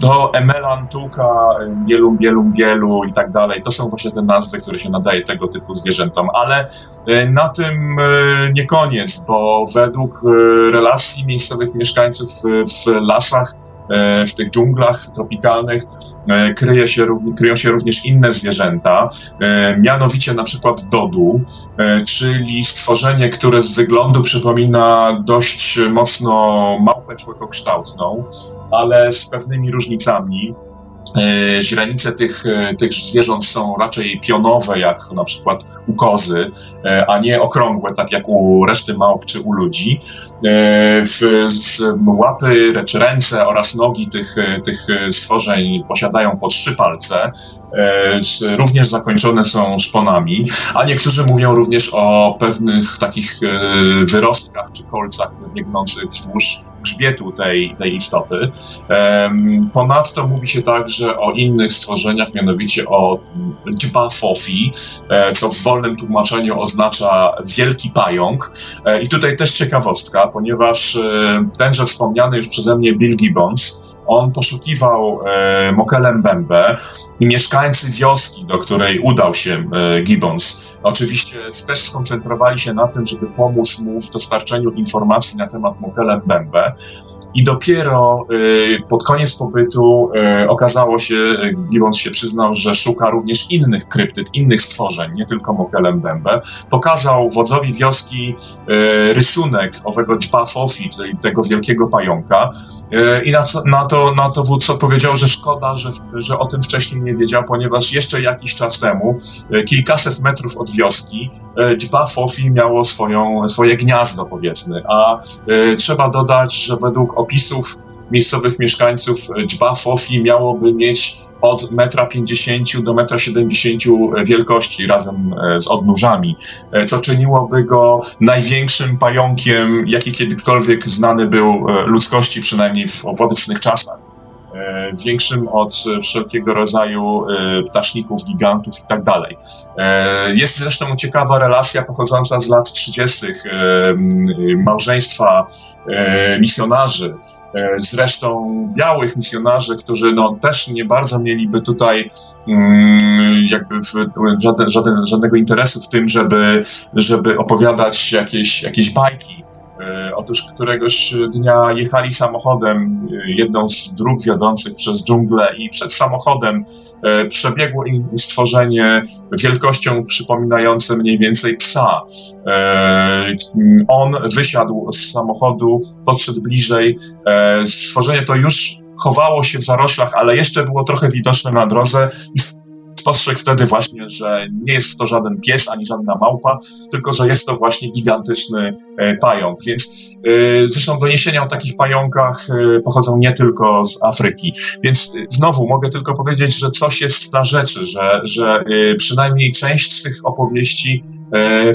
To Emelantuka, Bielum, Bielum, Bielu i tak dalej, to są właśnie te nazwy, które się nadaje tego typu zwierzętom, ale e, na tym e, nie koniec, bo według e, relacji miejscowych mieszkańców w lasach w tych dżunglach tropikalnych kryje się, kryją się również inne zwierzęta, mianowicie na przykład dodu, czyli stworzenie, które z wyglądu przypomina dość mocno małpę człowiekokształtną, ale z pewnymi różnicami. E, źrenice tych, e, tych zwierząt są raczej pionowe, jak na przykład u kozy, e, a nie okrągłe, tak jak u reszty małp czy u ludzi. Łapy czy ręce oraz nogi tych, tych stworzeń posiadają po trzy palce, również zakończone są szponami, a niektórzy mówią również o pewnych takich wyrostkach czy kolcach biegnących wzdłuż grzbietu tej, tej istoty. Ponadto mówi się także, o innych stworzeniach, mianowicie o Dbafofi, e, co w wolnym tłumaczeniu oznacza wielki pająk. E, I tutaj też ciekawostka, ponieważ e, tenże wspomniany już przeze mnie Bill Gibbons, on poszukiwał Mokelem Bembe i mieszkańcy wioski, do której udał się Gibbons, oczywiście też skoncentrowali się na tym, żeby pomóc mu w dostarczeniu informacji na temat Mokelem Bembe. I dopiero y, pod koniec pobytu y, okazało się, Gibbons się przyznał, że szuka również innych kryptyd, innych stworzeń, nie tylko Mokelem Bembe. Pokazał wodzowi wioski y, rysunek owego Dżbafofi, czyli tego wielkiego pająka. I na, na, to, na to wódz odpowiedział, że szkoda, że, że o tym wcześniej nie wiedział, ponieważ jeszcze jakiś czas temu, kilkaset metrów od wioski, Dżbafofi miało swoją, swoje gniazdo, powiedzmy. A trzeba dodać, że według opisów miejscowych mieszkańców dżba Fofi miałoby mieć od 1,50 m do 1,70 m wielkości razem e, z odnóżami, e, co czyniłoby go największym pająkiem, jaki kiedykolwiek znany był e, ludzkości, przynajmniej w obecnych czasach. E, większym od wszelkiego rodzaju e, ptaszników, gigantów i tak dalej. E, jest zresztą ciekawa relacja pochodząca z lat 30. małżeństwa misjonarzy, zresztą białych misjonarzy, którzy no, też nie bardzo mieliby tutaj mm, jakby żaden, żaden, żadnego interesu w tym, żeby, żeby opowiadać jakieś, jakieś bajki otóż któregoś dnia jechali samochodem e, jedną z dróg wiodących przez dżunglę i przed samochodem e, przebiegło im stworzenie wielkością przypominające mniej więcej psa. On wysiadł z samochodu, podszedł bliżej. Stworzenie to już chowało się w zaroślach, ale jeszcze było trochę widoczne na drodze i spostrzegł wtedy właśnie, że nie jest to żaden pies ani żadna małpa, tylko że jest to właśnie gigantyczny e, pająk. Więc e, zresztą doniesienia o takich pająkach e, pochodzą nie tylko z Afryki. Więc znowu mogę tylko powiedzieć, że coś jest na rzeczy, że, że przynajmniej część z tych opowieści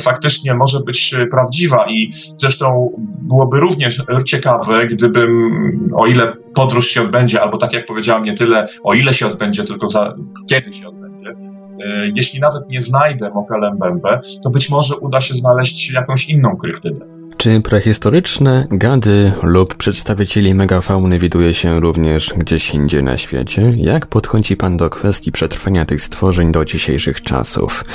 faktycznie może być prawdziwa i zresztą byłoby również ciekawe, gdybym, o ile podróż się odbędzie, albo tak jak powiedziałam, nie tyle o ile się odbędzie, tylko za kiedy się odbędzie, jeśli nawet nie znajdę Mokelembembe, to być może uda się znaleźć jakąś inną kryptydę. Czy prehistoryczne gady lub przedstawicieli megafauny widuje się również gdzieś indziej na świecie? Jak podchodzi Pan do kwestii przetrwania tych stworzeń do dzisiejszych czasów?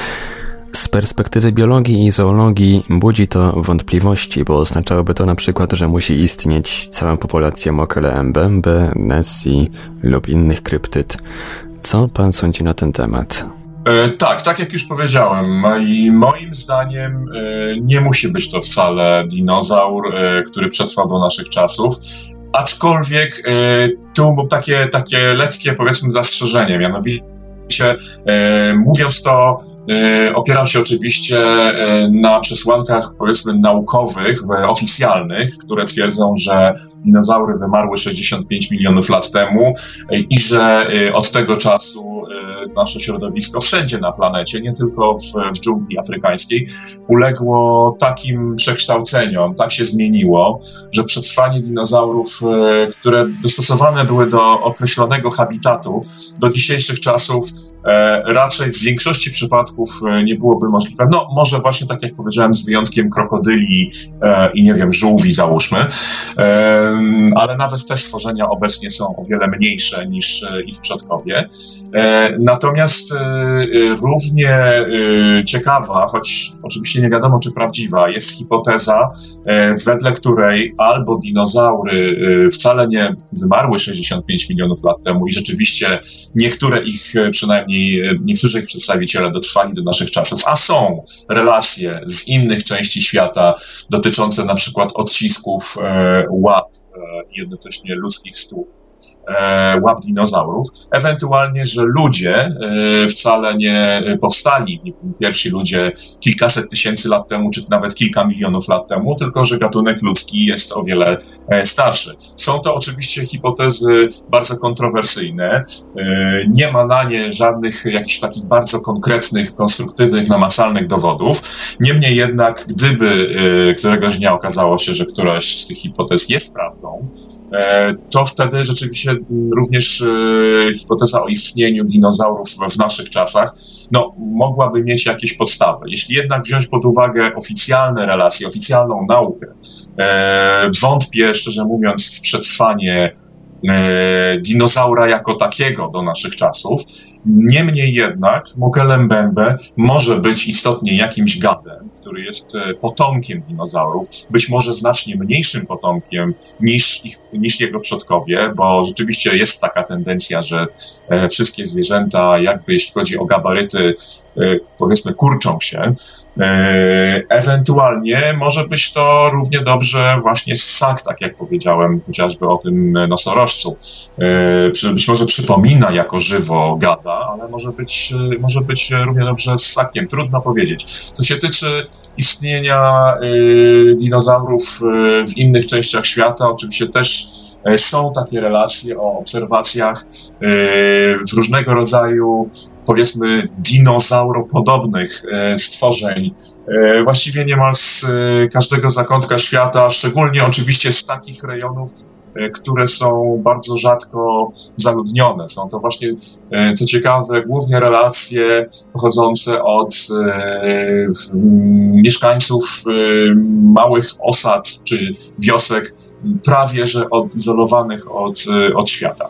Z perspektywy biologii i zoologii budzi to wątpliwości, bo oznaczałoby to na przykład, że musi istnieć cała populacja mokele mbembe, nessie lub innych kryptyd. Co pan sądzi na ten temat? E, tak, tak jak już powiedziałem, i moim zdaniem e, nie musi być to wcale dinozaur, e, który przetrwał do naszych czasów. Aczkolwiek tu takie, takie lekkie, powiedzmy, zastrzeżenie, mianowicie E, mówiąc to, e, opieram się oczywiście e, na przesłankach, powiedzmy, naukowych, oficjalnych, które twierdzą, że dinozaury wymarły 65 milionów lat temu i że od tego czasu nasze środowisko wszędzie na planecie, nie tylko w, w dżungli afrykańskiej, uległo takim przekształceniom, tak się zmieniło, że przetrwanie dinozaurów, które dostosowane były do określonego habitatu, do dzisiejszych czasów raczej w większości przypadków e, nie byłoby możliwe. No, może właśnie tak jak powiedziałem, z wyjątkiem krokodyli e, i nie wiem, żółwi załóżmy, ale nawet te stworzenia obecnie są o wiele mniejsze niż ich przodkowie. Natomiast równie ciekawa, choć oczywiście nie wiadomo czy prawdziwa, jest hipoteza, wedle której albo dinozaury wcale nie wymarły 65 milionów lat temu i rzeczywiście niektóre ich przynajmniej niektórzy ich przedstawiciele dotrwali do naszych czasów, a są relacje z innych części świata dotyczące na przykład odcisków e, łap e, jednocześnie ludzkich stóp E, łap dinozaurów. Ewentualnie, że ludzie e, wcale nie powstali, pierwsi ludzie kilkaset tysięcy lat temu, czy nawet kilka milionów lat temu, tylko że gatunek ludzki jest o wiele starszy. Są to oczywiście hipotezy bardzo kontrowersyjne. Nie ma na nie żadnych jakichś takich bardzo konkretnych, konstruktywnych, namacalnych dowodów. Niemniej jednak, gdyby któregoś dnia okazało się, że któraś z tych hipotez jest prawdą, to wtedy rzeczywiście również e, hipoteza o istnieniu dinozaurów w naszych czasach no, mogłaby mieć jakieś podstawy. Jeśli jednak wziąć pod uwagę oficjalne relacje, oficjalną naukę, e, wątpię, szczerze mówiąc, w przetrwanie e, dinozaura jako takiego do naszych czasów. Niemniej jednak Mokele Mbembe może być istotnie jakimś gadem, który jest e, potomkiem dinozaurów, być może znacznie mniejszym potomkiem niż, ich, niż jego przodkowie, bo rzeczywiście jest taka tendencja, że e, wszystkie zwierzęta, jakby jeśli chodzi o gabaryty, e, powiedzmy, kurczą się. Ewentualnie może być to równie dobrze właśnie ssak, tak jak powiedziałem, chociażby o tym nosorożcu. Być może przypomina jako żywo gada, ale może być, może być równie dobrze ssakiem. Trudno powiedzieć. Co się tyczy istnienia y, dinozaurów w innych częściach świata. Oczywiście też są takie relacje o obserwacjach w różnego rodzaju, powiedzmy, dinozauropodobnych stworzeń. Właściwie niemal z każdego zakątka świata, szczególnie oczywiście z takich rejonów, E, które są bardzo rzadko zaludnione. Są to właśnie, e, co ciekawe, głównie relacje pochodzące od e, mieszkańców małych osad czy wiosek, prawie że odizolowanych od, od świata.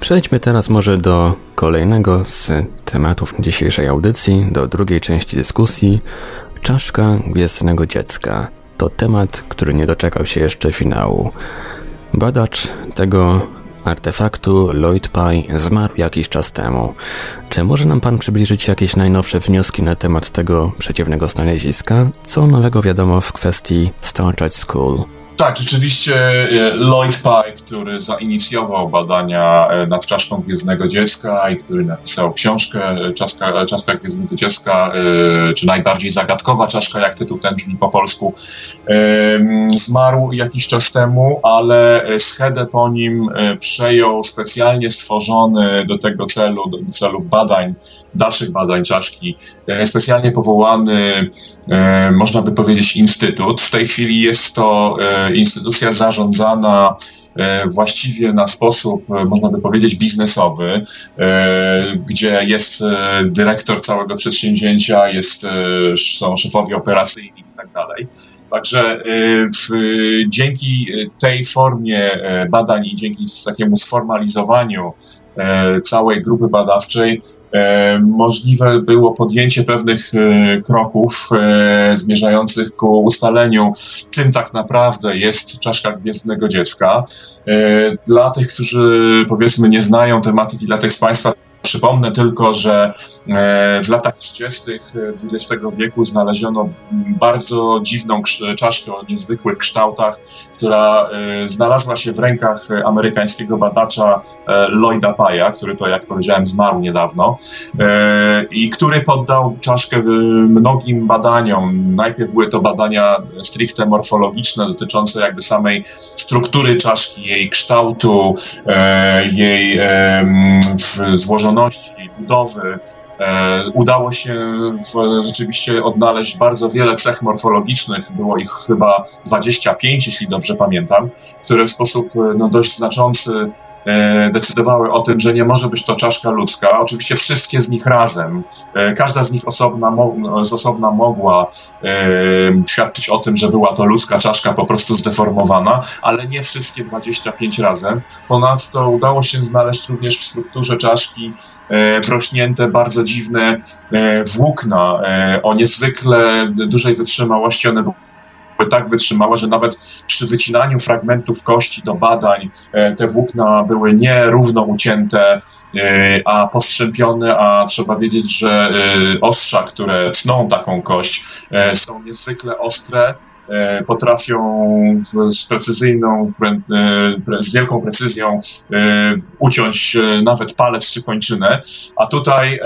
Przejdźmy teraz może do kolejnego z tematów dzisiejszej audycji, do drugiej części dyskusji. Czaszka gwiezdnego dziecka to temat, który nie doczekał się jeszcze finału. Badacz tego artefaktu Lloyd Pye zmarł jakiś czas temu. Czy może nam Pan przybliżyć jakieś najnowsze wnioski na temat tego przeciwnego znaleziska? Co nowego wiadomo w kwestii Starchurch School? Tak, rzeczywiście e, Lloyd Pye, który zainicjował badania e, nad czaszką Gwiezdnego Dziecka i który napisał książkę e, Czaszka, czaszka Gwiezdnego Dziecka, czy najbardziej zagadkowa czaszka, jak tytuł ten brzmi po polsku, zmarł jakiś czas temu, ale schedę po nim przejął specjalnie stworzony do tego celu, do celu badań, dalszych badań czaszki, specjalnie powołany, można by powiedzieć, instytut. W tej chwili jest to instytucja zarządzana e, właściwie na sposób, e, można by powiedzieć, biznesowy, e, gdzie jest dyrektor całego przedsięwzięcia, jest, są szefowie operacyjni i tak dalej. Także w, dzięki tej formie badań i dzięki takiemu sformalizowaniu całej grupy badawczej możliwe było podjęcie pewnych kroków zmierzających ku ustaleniu, czym tak naprawdę jest czaszka gwiezdnego dziecka. Dla tych, którzy powiedzmy nie znają tematyki, dla tych z Państwa Przypomnę tylko, że e, w latach 30. XX wieku znaleziono bardzo dziwną czaszkę o niezwykłych kształtach, która e, znalazła się w rękach amerykańskiego badacza e, Lloyda Paya, który to, jak powiedziałem, zmarł niedawno i który poddał czaszkę mnogim badaniom. Najpierw były to badania stricte morfologiczne, dotyczące jakby samej struktury czaszki, jej kształtu, jej złożoności złożoności, budowy, e, udało się rzeczywiście odnaleźć bardzo wiele cech morfologicznych, było ich chyba 25, jeśli dobrze pamiętam, które w sposób no, dość znaczący E, decydowały o tym, że nie może być to czaszka ludzka. Oczywiście wszystkie z nich razem, e, każda z nich osobna, z osobna mogła e, świadczyć o tym, że była to ludzka czaszka po prostu zdeformowana, ale nie wszystkie 25 razem. Ponadto udało się znaleźć również w strukturze czaszki wrośnięte bardzo dziwne włókna o niezwykle dużej wytrzymałości. One tak wytrzymałe, że nawet przy wycinaniu fragmentów kości do badań e, te włókna były nierówno ucięte, e, a postrzępione, a trzeba wiedzieć, że e, ostrza, które tną taką kość, są niezwykle ostre, potrafią z precyzyjną, z wielką precyzją uciąć nawet palec czy kończynę, a tutaj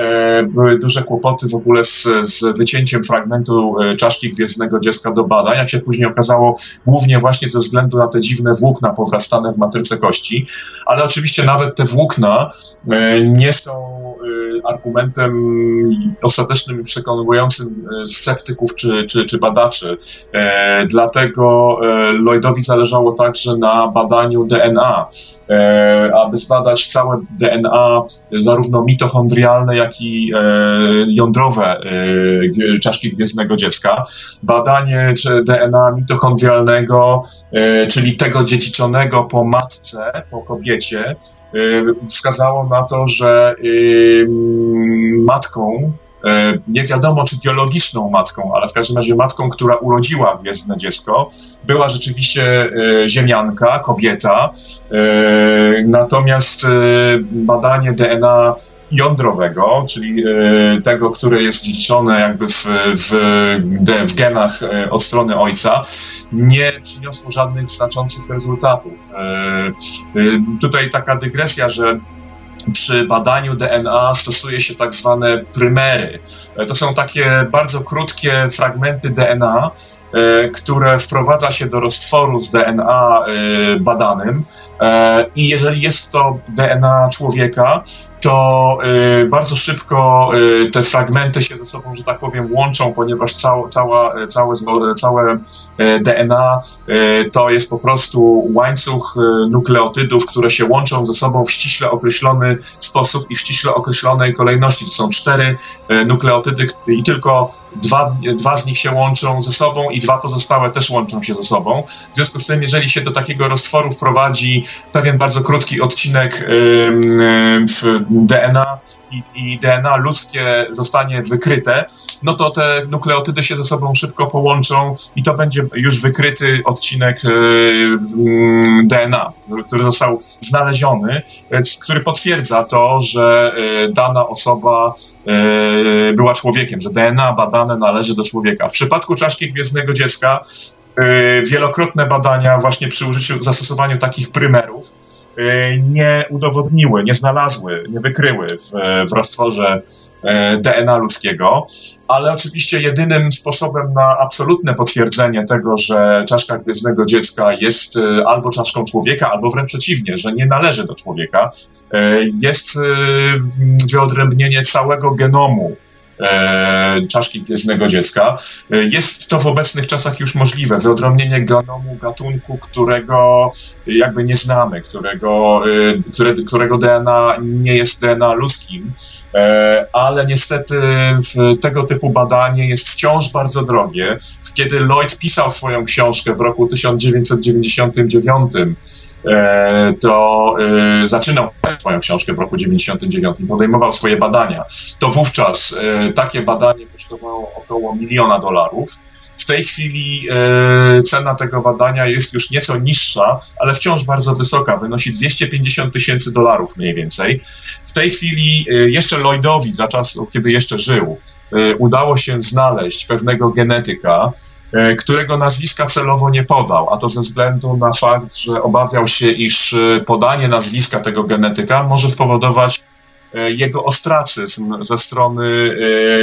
były duże kłopoty w ogóle z, z wycięciem fragmentu czaszki gwiezdnego dziecka do badań. Jak się później okazało, głównie właśnie ze względu na te dziwne włókna powrastane w matryce kości, ale oczywiście nawet te włókna e, nie są e, argumentem ostatecznym i przekonującym e, sceptyków czy, czy, czy badaczy. Dlatego Lloydowi zależało także na badaniu DNA, aby zbadać całe DNA, zarówno mitochondrialne, jak i jądrowe czaszki gwiezdnego dziecka. Badanie DNA mitochondrialnego, e, czyli tego dziedziczonego po matce, po kobiecie, e, wskazało na to, że e, matką, nie wiadomo czy biologiczną matką, ale w każdym razie matką, która urodziła gwiezdne dziecko, była rzeczywiście ziemianka, kobieta. Natomiast badanie DNA jądrowego, czyli e, tego, które jest dziedziczone jakby w, w, w genach e, od strony ojca, nie przyniosło żadnych znaczących rezultatów. E, tutaj taka dygresja, że przy badaniu DNA stosuje się tak zwane prymery. To są takie bardzo krótkie fragmenty DNA, które wprowadza się do roztworu z DNA badanym i jeżeli jest to DNA człowieka, to y, bardzo szybko y, te fragmenty się ze sobą, że tak powiem, łączą, ponieważ cała, cała, całe, całe DNA to jest po prostu łańcuch nukleotydów, które się łączą ze sobą w ściśle określony sposób i w ściśle określonej kolejności. To są cztery nukleotydy i tylko dwa, dwa z nich się łączą ze sobą i dwa pozostałe też łączą się ze sobą. W związku z tym, jeżeli się do takiego roztworu wprowadzi pewien bardzo krótki odcinek w DNA i, i, DNA ludzkie zostanie wykryte, no to te nukleotydy się ze sobą szybko połączą i to będzie już wykryty odcinek e, mm, DNA, który został znaleziony, który potwierdza to, że e, dana osoba e, była człowiekiem, że DNA badane należy do człowieka. W przypadku czaszki gwiezdnego dziecka wielokrotne badania właśnie przy użyciu, zastosowaniu takich prymerów E, nie udowodniły, nie znalazły, nie wykryły w, w roztworze e, DNA ludzkiego, ale oczywiście jedynym sposobem na absolutne potwierdzenie tego, że czaszka gwiezdnego dziecka jest e, albo czaszką człowieka, albo wręcz przeciwnie, że nie należy do człowieka, jest wyodrębnienie całego genomu e, czaszki gwiezdnego dziecka. E, jest to w obecnych czasach już możliwe, wyodrębnienie genomu gatunku, którego jakby nie znamy, którego, e, które, którego DNA nie jest DNA ludzkim, e, ale niestety tego typu badanie jest wciąż bardzo drogie. Kiedy Lloyd pisał swoją książkę w roku 1999, e, to e, zaczynał swoją książkę w roku 1999, podejmował swoje badania, to wówczas takie badanie kosztowało około miliona dolarów. W tej chwili e, cena tego badania jest już nieco niższa, ale wciąż bardzo wysoka, wynosi 250 tysięcy dolarów mniej więcej. W tej chwili e, jeszcze Lloydowi, za czasów, kiedy jeszcze żył, e, udało się znaleźć pewnego genetyka, e, którego nazwiska celowo nie podał, a to ze względu na fakt, że obawiał się, iż e, podanie nazwiska tego genetyka może spowodować e, jego ostracyzm ze strony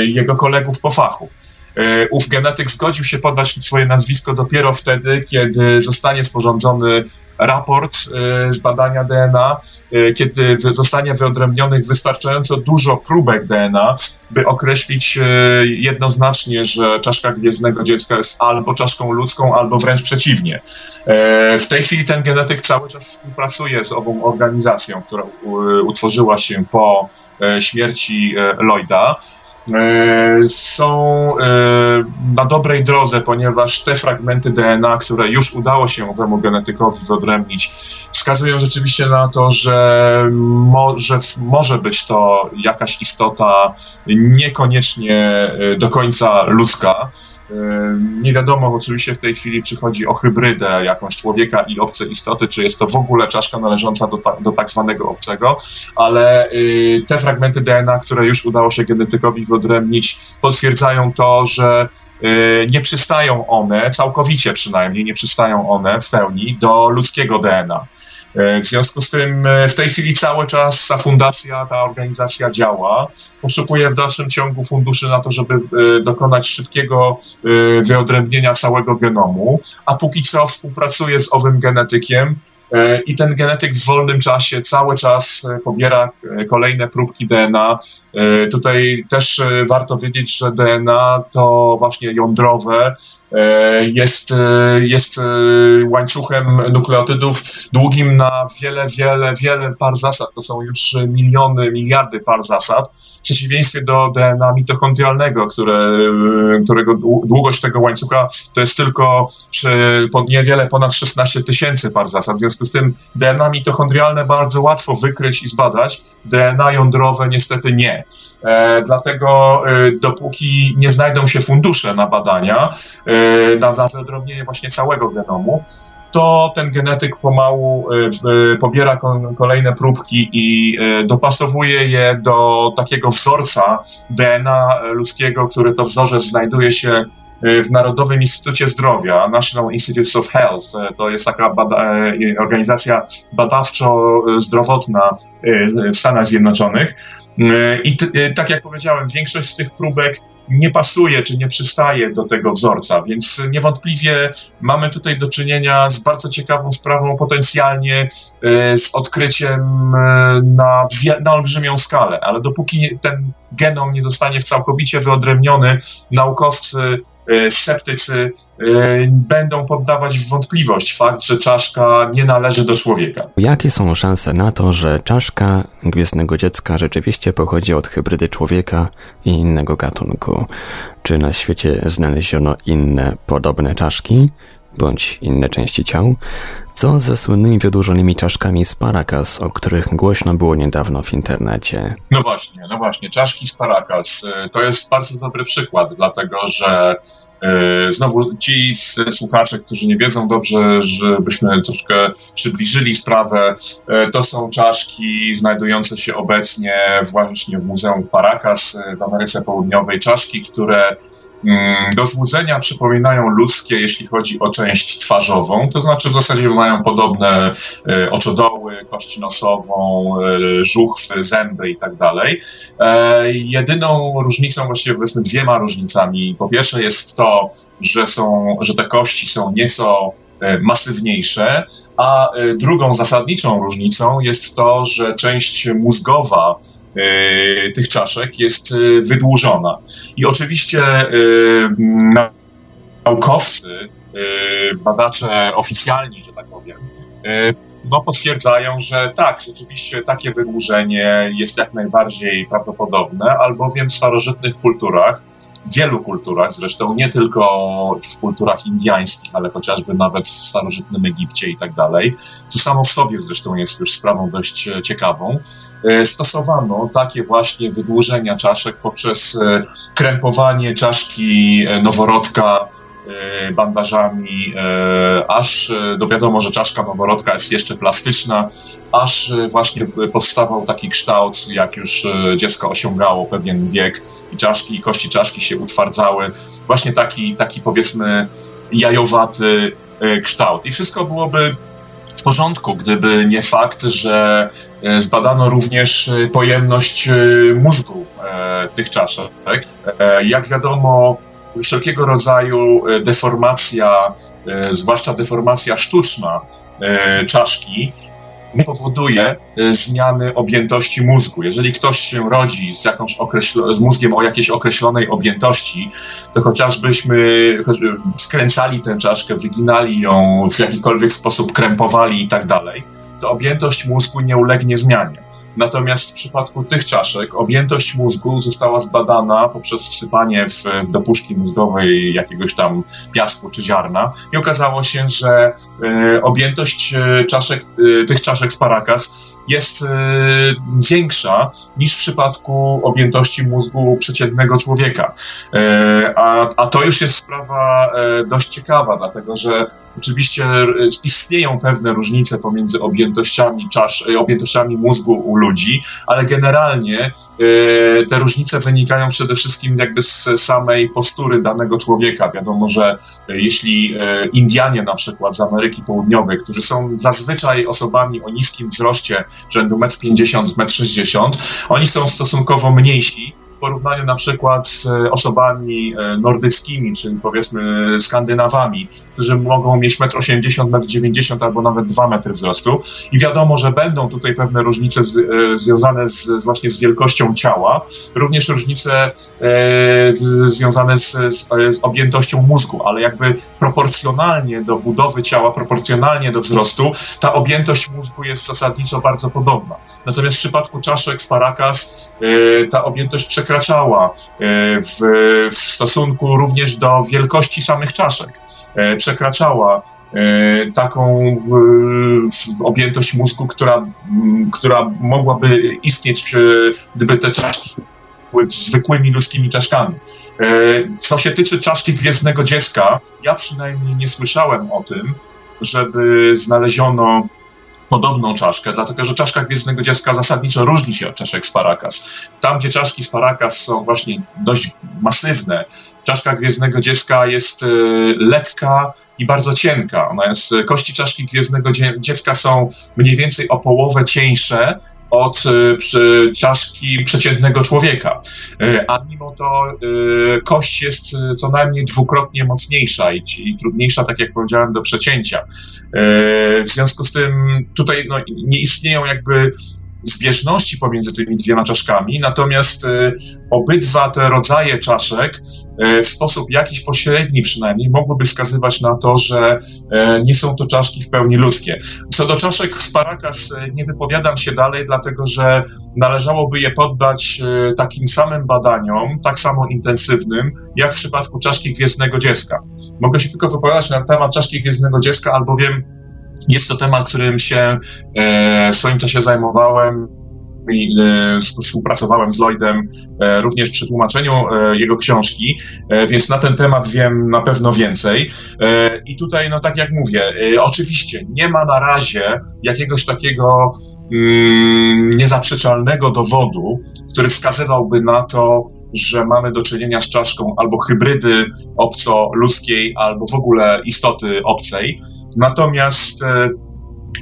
jego kolegów po fachu. E, ów genetyk zgodził się podać swoje nazwisko dopiero wtedy, kiedy zostanie sporządzony raport e, z badania DNA, e, kiedy zostanie wyodrębnionych wystarczająco dużo próbek DNA, by określić jednoznacznie, że czaszka gwiezdnego dziecka jest albo czaszką ludzką, albo wręcz przeciwnie. W tej chwili ten genetyk cały czas współpracuje z ową organizacją, która utworzyła się po śmierci Lloyda. E, są e, na dobrej drodze, ponieważ te fragmenty DNA, które już udało się owemu genetykowi wyodrębnić, wskazują rzeczywiście na to, że może, może być to jakaś istota niekoniecznie e, do końca ludzka. Nie wiadomo oczywiście w tej chwili, czy chodzi o hybrydę jakąś człowieka i obce istoty, czy jest to w ogóle czaszka należąca do, ta, do tak zwanego obcego, ale y, te fragmenty DNA, które już udało się genetykowi wyodrębnić, potwierdzają to, że y, nie przystają one, całkowicie przynajmniej, nie przystają one w pełni do ludzkiego DNA. Y, w związku z tym w tej chwili cały czas ta fundacja, ta organizacja działa, poszukuje w dalszym ciągu funduszy na to, żeby dokonać szybkiego wyodrębnienia całego genomu, a póki co współpracuje z owym genetykiem E, i ten genetyk w wolnym czasie cały czas e, pobiera e, kolejne próbki DNA. Tutaj też warto wiedzieć, że DNA to właśnie jądrowe jest, jest łańcuchem nukleotydów długim na wiele, wiele, wiele par zasad. To są już miliony, miliardy par zasad. W przeciwieństwie do DNA mitochondrialnego, które, którego długość tego łańcucha to jest tylko przy, niewiele ponad 16 tysięcy par zasad. W związku związku z tym DNA mitochondrialne bardzo łatwo wykryć i zbadać, DNA jądrowe niestety nie. E, dlatego e, dopóki nie znajdą się fundusze na badania, e, na, na wyodrębnienie właśnie całego genomu, to ten genetyk pomału e, pobiera kolejne próbki i e, dopasowuje je do takiego wzorca DNA ludzkiego, który to wzorzec znajduje się w Narodowym Instytucie Zdrowia, National Institutes of Health. To jest taka bada e, organizacja badawczo-zdrowotna e, w Stanach Zjednoczonych. E, I tak jak powiedziałem, większość z tych próbek nie pasuje czy nie przystaje do tego wzorca, więc niewątpliwie mamy tutaj do czynienia z bardzo ciekawą sprawą, potencjalnie z odkryciem na, na olbrzymią skalę, ale dopóki ten genom nie zostanie całkowicie wyodrębniony, naukowcy E, sceptycy e, będą poddawać w wątpliwość fakt, że czaszka nie należy do człowieka. Jakie są szanse na to, że czaszka gwiezdnego dziecka rzeczywiście pochodzi od hybrydy człowieka i innego gatunku? Czy na świecie znaleziono inne podobne czaszki? Bądź inne części ciał, co ze słynnymi wydłużonymi czaszkami z Paracas, o których głośno było niedawno w internecie? No właśnie, no właśnie, czaszki z Paracas y, to jest bardzo dobry przykład, dlatego że yy, znowu ci słuchacze, którzy nie wiedzą dobrze, żebyśmy troszkę przybliżyli sprawę, yy, to są czaszki znajdujące się obecnie właśnie w Muzeum w Paracas y, w Ameryce Południowej, czaszki, które do złudzenia przypominają ludzkie, jeśli chodzi o część twarzową, to znaczy w zasadzie mają podobne e, oczodoły, kość nosową, e, żuchwy, zęby i tak dalej. E, jedyną różnicą, właściwie powiedzmy dwiema różnicami, po pierwsze jest to, że, są, że te kości są nieco masywniejsze, a drugą zasadniczą różnicą jest to, że część mózgowa tych czaszek jest wydłużona. I oczywiście naukowcy, badacze oficjalni, że tak powiem, no, potwierdzają, że tak, rzeczywiście takie wydłużenie jest jak najbardziej prawdopodobne, albowiem w starożytnych kulturach, w wielu kulturach, zresztą nie tylko w kulturach indiańskich, ale chociażby nawet w starożytnym Egipcie i tak dalej, co samo w sobie zresztą jest już sprawą dość ciekawą, e, stosowano takie właśnie wydłużenia czaszek poprzez e, krępowanie czaszki e, noworodka E, bandażami, e, aż no wiadomo, że czaszka noworodka jest jeszcze plastyczna, aż właśnie powstawał taki kształt, jak już dziecko osiągało pewien wiek i czaszki, i kości czaszki się utwardzały. Właśnie taki, taki powiedzmy jajowaty kształt. I wszystko byłoby w porządku, gdyby nie fakt, że zbadano również pojemność mózgu tych czaszek. Jak wiadomo, wszelkiego rodzaju e, deformacja, e, zwłaszcza deformacja sztuczna e, czaszki, nie powoduje zmiany objętości mózgu. Jeżeli ktoś się rodzi z, jakąś z mózgiem o jakiejś określonej objętości, to chociażbyśmy skręcali tę czaszkę, wyginali ją, w jakikolwiek sposób krępowali i tak dalej, to objętość mózgu nie ulegnie zmianie. Natomiast w przypadku tych czaszek objętość mózgu została zbadana poprzez wsypanie w, do puszki mózgowej jakiegoś tam piasku czy ziarna i okazało się, że e, objętość e, czaszek, e, tych czaszek z Paracas jest e, większa niż w przypadku objętości mózgu przeciętnego człowieka. E, a, a to już jest sprawa e, dość ciekawa, dlatego że oczywiście istnieją pewne różnice pomiędzy objętościami, czasz, objętościami mózgu u ludzi, ale generalnie te różnice wynikają przede wszystkim jakby z samej postury danego człowieka. Wiadomo, że jeśli Indianie na przykład z Ameryki Południowej, którzy są zazwyczaj osobami o niskim wzroście, rzędu 1,50 m, 1,60 m. Oni są stosunkowo mniejsi porównaniu na przykład z e, osobami e, nordyckimi, czyli powiedzmy Skandynawami, którzy mogą mieć 1,80 m, 1,90 m albo nawet 2 metry wzrostu. I wiadomo, że będą tutaj pewne różnice z, e, związane z, właśnie z wielkością ciała, również różnice e, związane z, z, z objętością mózgu, ale jakby proporcjonalnie do budowy ciała, proporcjonalnie do wzrostu, ta objętość mózgu jest zasadniczo bardzo podobna. Natomiast w przypadku czaszek z Paracas e, ta objętość przekracza przekraczała e, w, w stosunku również do wielkości samych czaszek. E, przekraczała e, taką w, w objętość mózgu, która, która mogłaby istnieć, gdyby te czaszki były zwykłymi ludzkimi czaszkami. Co się tyczy czaszki gwiezdnego dziecka, ja przynajmniej nie słyszałem o tym, żeby znaleziono podobną czaszkę, dlatego że czaszka Gwiezdnego Dziecka zasadniczo różni się od czaszek z Paracas. Tam, gdzie czaszki z Paracas są właśnie dość masywne, czaszka Gwiezdnego Dziecka jest y, lekka i bardzo cienka. Ona jest, kości czaszki Gwiezdnego Dziecka są mniej więcej o połowę cieńsze od y, czaszki przeciętnego człowieka. A mimo to kość jest co najmniej dwukrotnie mocniejsza i, i trudniejsza, tak jak powiedziałem, do przecięcia. W związku z tym tutaj no, nie istnieją jakby zbieżności pomiędzy tymi dwiema czaszkami, natomiast y, obydwa te rodzaje czaszek y, w sposób jakiś pośredni przynajmniej mogłyby wskazywać na to, że y, nie są to czaszki w pełni ludzkie. Co do czaszek z Paracas nie wypowiadam się dalej, dlatego że należałoby je poddać takim samym badaniom, tak samo intensywnym, jak w przypadku czaszki Gwiezdnego Dziecka. Mogę się tylko wypowiadać na temat czaszki Gwiezdnego Dziecka, albowiem jest to temat, którym się e, w swoim czasie zajmowałem i e, współpracowałem z Lloydem e, również przy tłumaczeniu jego książki, więc na ten temat wiem na pewno więcej. I tutaj, no tak jak mówię, oczywiście nie ma na razie jakiegoś takiego mm, niezaprzeczalnego dowodu, który wskazywałby na to, że mamy do czynienia z czaszką albo hybrydy obco-ludzkiej, albo w ogóle istoty obcej. Natomiast e,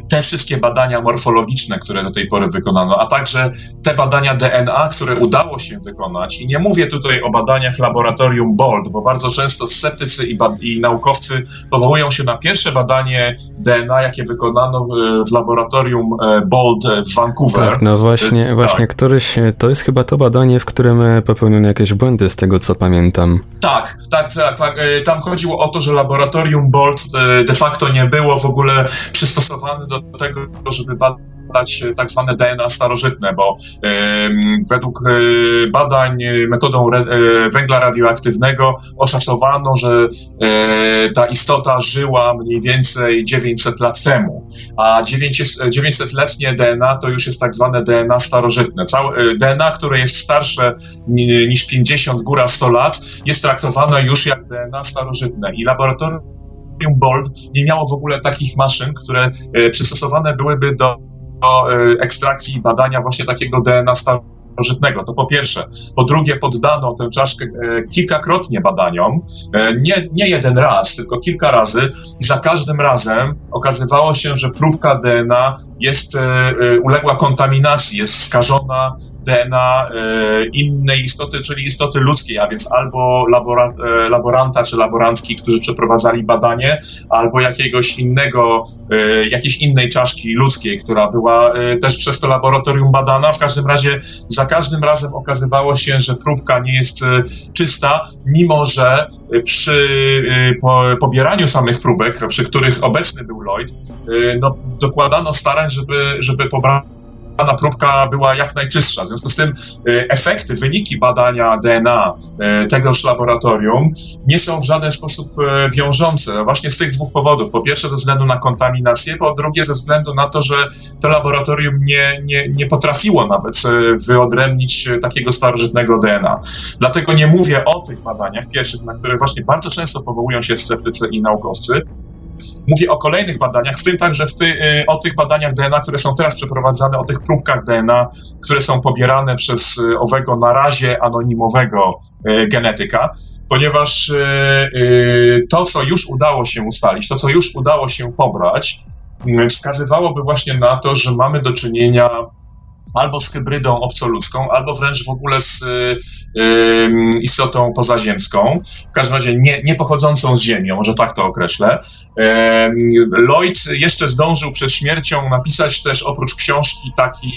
te wszystkie badania morfologiczne, które do tej pory wykonano, a także te badania DNA, które udało się wykonać. I nie mówię tutaj o badaniach laboratorium BOLD, bo bardzo często sceptycy i, i naukowcy powołują się na pierwsze badanie DNA, jakie wykonano w, w laboratorium e, BOLD w Vancouver. Tak, no właśnie, e, właśnie tak. któryś, to jest chyba to badanie, w którym e, popełniono jakieś błędy, z tego co pamiętam. Tak, tak, tak, tak. Tam chodziło o to, że laboratorium BOLD de facto nie było w ogóle przystosowane do tego, żeby badać tak zwane DNA starożytne, bo według e, badań metodą e, węgla radioaktywnego oszacowano, że e, ta istota żyła mniej więcej 900 lat temu, a 900-letnie DNA to już jest tak zwane DNA starożytne. DNA, które jest starsze niż 50, góra 100 lat, jest traktowane już jak DNA starożytne i laboratorium Nie miało w ogóle takich maszyn, które e, przystosowane byłyby do, do e, ekstrakcji i badania właśnie takiego DNA starożytnego. To po pierwsze. Po drugie, poddano tę czaszkę e, kilkakrotnie badaniom, nie, nie jeden raz, tylko kilka razy i za każdym razem okazywało się, że próbka DNA jest, uległa kontaminacji, jest skażona DNA e, innej istoty, czyli istoty ludzkiej, a więc albo labora, e, laboranta czy laborantki, którzy przeprowadzali badanie, albo jakiegoś innego, e, jakiejś innej czaszki ludzkiej, która była też przez to laboratorium badana. W każdym razie za każdym razem okazywało się, że próbka nie jest czysta, mimo że przy po, pobieraniu samych próbek, przy których obecny był Lloyd, no, dokładano starań, żeby, żeby pobrać dana próbka była jak najczystsza. W związku z tym e, efekty, wyniki badania DNA e, tegoż laboratorium nie są w żaden sposób e, wiążące. Właśnie z tych dwóch powodów. Po pierwsze ze względu na kontaminację, po drugie ze względu na to, że to laboratorium nie, nie, nie potrafiło nawet wyodrębnić takiego starożytnego DNA. Dlatego nie mówię o tych badaniach pierwszych, na które właśnie bardzo często powołują się sceptycy i naukowcy, Mówię o kolejnych badaniach, w tym także w ty, y, o tych badaniach DNA, które są teraz przeprowadzane, o tych próbkach DNA, które są pobierane przez y, owego na razie anonimowego y, genetyka, ponieważ to, co już udało się ustalić, to, co już udało się pobrać, wskazywałoby właśnie na to, że mamy do czynienia albo z hybrydą obcoludzką, albo wręcz w ogóle z y, y, istotą pozaziemską, w każdym razie nie, nie pochodzącą z Ziemi, może tak to określę. Y, Lloyd jeszcze zdążył przed śmiercią napisać też oprócz książki taki,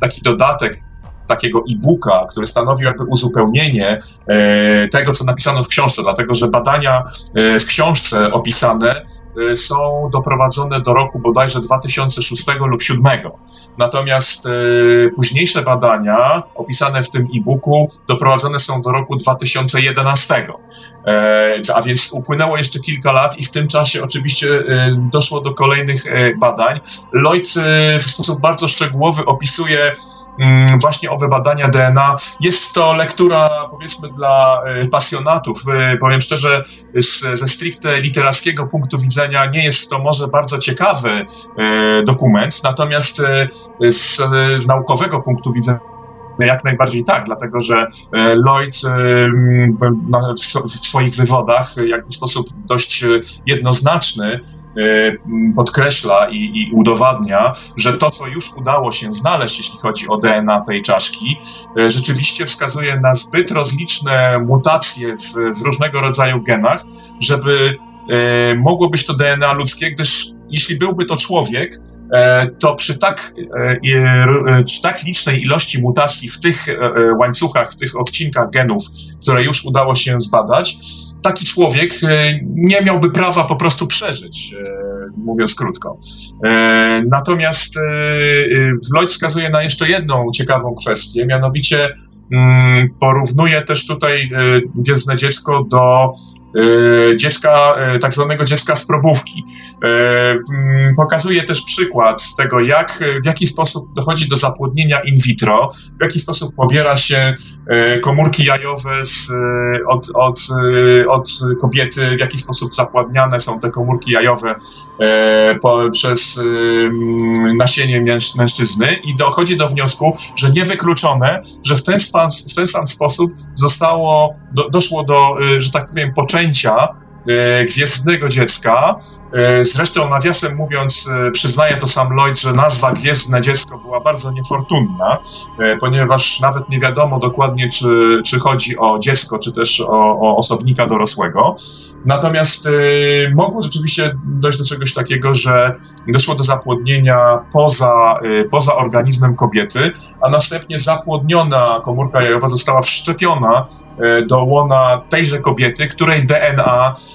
taki dodatek, takiego e-booka, który stanowił jakby uzupełnienie e, tego, co napisano w książce, dlatego że badania e, w książce opisane e, są doprowadzone do roku bodajże 2006 lub 2007. Natomiast późniejsze badania opisane w tym e-booku doprowadzone są do roku 2011. A więc upłynęło jeszcze kilka lat i w tym czasie oczywiście doszło do kolejnych badań. Lloyd w sposób bardzo szczegółowy opisuje właśnie owe badania DNA. Jest to lektura, powiedzmy, dla e, pasjonatów. E, powiem szczerze, z, ze stricte literackiego punktu widzenia nie jest to może bardzo ciekawy e, dokument, natomiast z, z naukowego punktu widzenia jak najbardziej tak, dlatego że Lloyd w swoich wywodach jak w sposób dość jednoznaczny E, podkreśla i, i, udowadnia, że to, co już udało się znaleźć, jeśli chodzi o DNA tej czaszki, e, rzeczywiście wskazuje na zbyt rozliczne mutacje w, w różnego rodzaju genach, żeby e, mogło być to DNA ludzkie, gdyż jeśli byłby to człowiek, e, to przy tak, e, przy tak licznej ilości mutacji w tych e, łańcuchach, w tych odcinkach genów, które już udało się zbadać, taki człowiek nie miałby prawa po prostu przeżyć, mówiąc krótko. Natomiast Lloyd wskazuje na jeszcze jedną ciekawą kwestię, mianowicie mm, porównuje też tutaj gwiezdne dziecko do E, dziecka, e, tak zwanego dziecka z probówki. E, mm, pokazuje też przykład tego, jak, w jaki sposób dochodzi do zapłodnienia in vitro, w jaki sposób pobiera się komórki jajowe z, od, od, od kobiety, w jaki sposób zapładniane są te komórki jajowe po, przez mm, nasienie mężczyzny i dochodzi do wniosku, że niewykluczone, że w ten, span, w ten sam sposób zostało, do, doszło do, że tak powiem, poczęcia Crenshaw Gwiezdnego Dziecka. Zresztą, nawiasem mówiąc, przyznaje to sam Lloyd, że nazwa Gwiezdne Dziecko była bardzo niefortunna, ponieważ nawet nie wiadomo dokładnie, czy, czy chodzi o dziecko, czy też o, o osobnika dorosłego. Natomiast mogło rzeczywiście dojść do czegoś takiego, że doszło do zapłodnienia poza, poza organizmem kobiety, a następnie zapłodniona komórka jajowa została wszczepiona e, do łona tejże kobiety, której DNA e,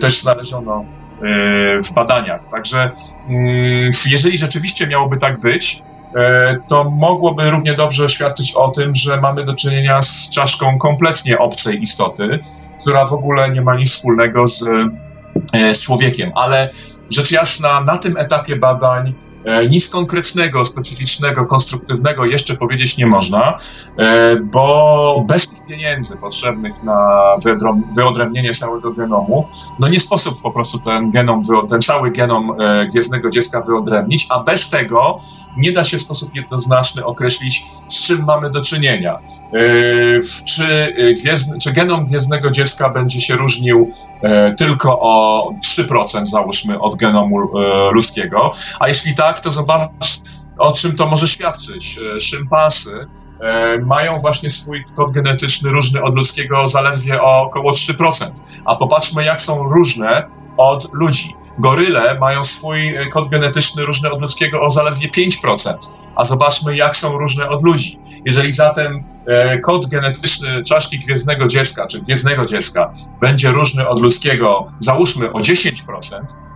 też znaleziono e, w badaniach. Także mm, jeżeli rzeczywiście miałoby tak być, to mogłoby równie dobrze świadczyć o tym, że mamy do czynienia z czaszką kompletnie obcej istoty, która w ogóle nie ma nic wspólnego z, z człowiekiem. Ale rzecz jasna, na tym etapie badań nic konkretnego, specyficznego, konstruktywnego jeszcze powiedzieć nie można, e, bo bez tych pieniędzy potrzebnych na wyodrębnienie całego genomu, no nie sposób po prostu ten genom, ten cały genom e, gwiezdnego dziecka wyodrębnić, a bez tego nie da się w sposób jednoznaczny określić, z czym mamy do czynienia. Czy, gwiezdny, czy genom gwiezdnego dziecka będzie się różnił tylko o 3%, załóżmy, od genomu ludzkiego, a jeśli tak, tak, to zobacz, o czym to może świadczyć. E, szympansy e, mają właśnie swój kod genetyczny różny od ludzkiego zaledwie o około 3%. A popatrzmy, jak są różne od ludzi. Goryle mają swój e, kod genetyczny różny od ludzkiego o zaledwie 5%, a zobaczmy, jak są różne od ludzi. Jeżeli zatem e, kod genetyczny czaszki gwiezdnego dziecka, czy gwiezdnego dziecka, będzie różny od ludzkiego, załóżmy o 10%,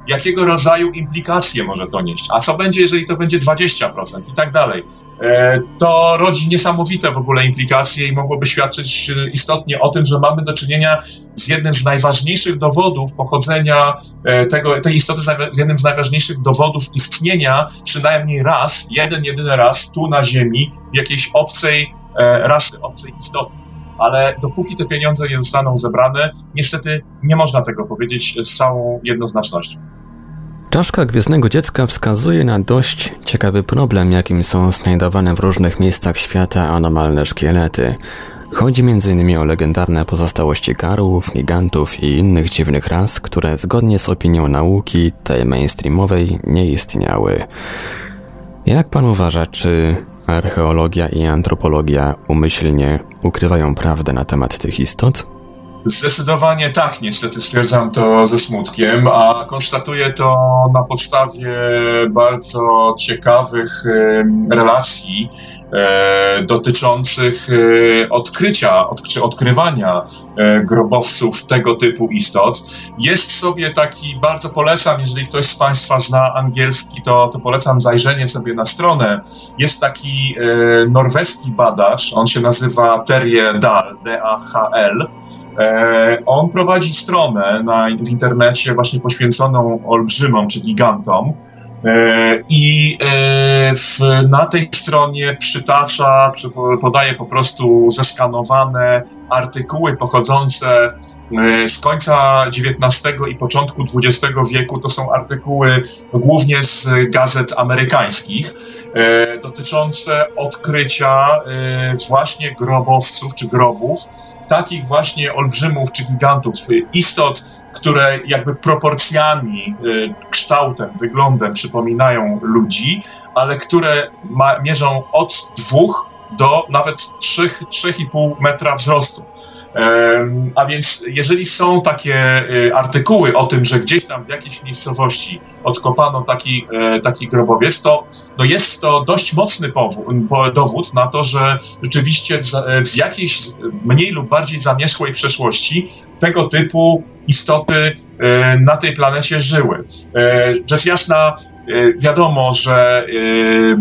jakiego rodzaju implikacje może to nieść? A co będzie, jeżeli to będzie 20% i tak dalej? E, to rodzi niesamowite w ogóle implikacje i mogłoby świadczyć istotnie o tym, że mamy do czynienia z jednym z najważniejszych dowodów pochodzenia e, tego, tej istoty, z jednym z najważniejszych dowodów istnienia przynajmniej raz, jeden, jedyny raz tu na Ziemi jakiejś obcej e, rasy, obcej istoty ale dopóki te pieniądze nie zostaną zebrane, niestety nie można tego powiedzieć z całą jednoznacznością. Czaszka Gwiezdnego Dziecka wskazuje na dość ciekawy problem, jakim są znajdowane w różnych miejscach świata anomalne szkielety. Chodzi m.in. o legendarne pozostałości karłów, gigantów i innych dziwnych ras, które zgodnie z opinią nauki, tej mainstreamowej, nie istniały. Jak pan uważa, czy archeologia i antropologia umyślnie ukrywają prawdę na temat tych istot? Zdecydowanie tak, niestety stwierdzam to ze smutkiem, a konstatuję to na podstawie bardzo ciekawych relacji e, dotyczących e, odkrycia czy odkrywania e, grobowców tego typu istot. Jest sobie taki, bardzo polecam, jeżeli ktoś z Państwa zna angielski, to, to polecam zajrzenie sobie na stronę. Jest taki norweski badacz, on się nazywa Terje Dahl, D-A-H-L. On prowadzi stronę na, w internecie właśnie poświęconą olbrzymom czy gigantom. E, I e, w, na tej stronie przytacza, podaje po prostu zeskanowane artykuły pochodzące e, z końca XIX i początku XX wieku. To są artykuły głównie z gazet amerykańskich dotyczące odkrycia właśnie grobowców czy grobów takich właśnie olbrzymów czy gigantów, istot, które jakby proporcjami, kształtem, wyglądem przypominają ludzi, ale które ma, mierzą od dwóch do nawet 3,5 metra wzrostu. A więc jeżeli są takie y, artykuły o tym, że gdzieś tam w jakiejś miejscowości odkopano taki, e, taki grobowiec, to no jest to dość mocny dowód na to, że rzeczywiście w, w jakiejś mniej lub bardziej zamierzchłej przeszłości tego typu istoty e, na tej planecie żyły. E, rzecz jasna, wiadomo, że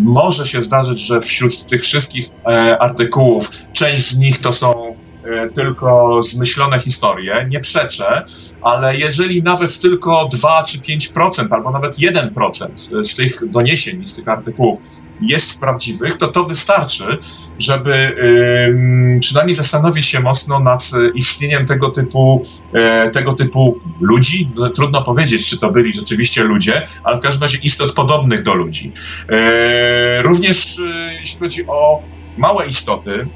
może się zdarzyć, że wśród tych wszystkich artykułów część z nich to są E, tylko zmyślone historie, nie przeczę, ale jeżeli nawet tylko 2 czy 5%, albo nawet 1% z tych doniesień, z tych artykułów jest prawdziwych, to to wystarczy, żeby przynajmniej zastanowić się mocno nad istnieniem tego typu, e, tego typu ludzi. Trudno powiedzieć, czy to byli rzeczywiście ludzie, ale w każdym razie istot podobnych do ludzi. E, również jeśli chodzi o małe istoty,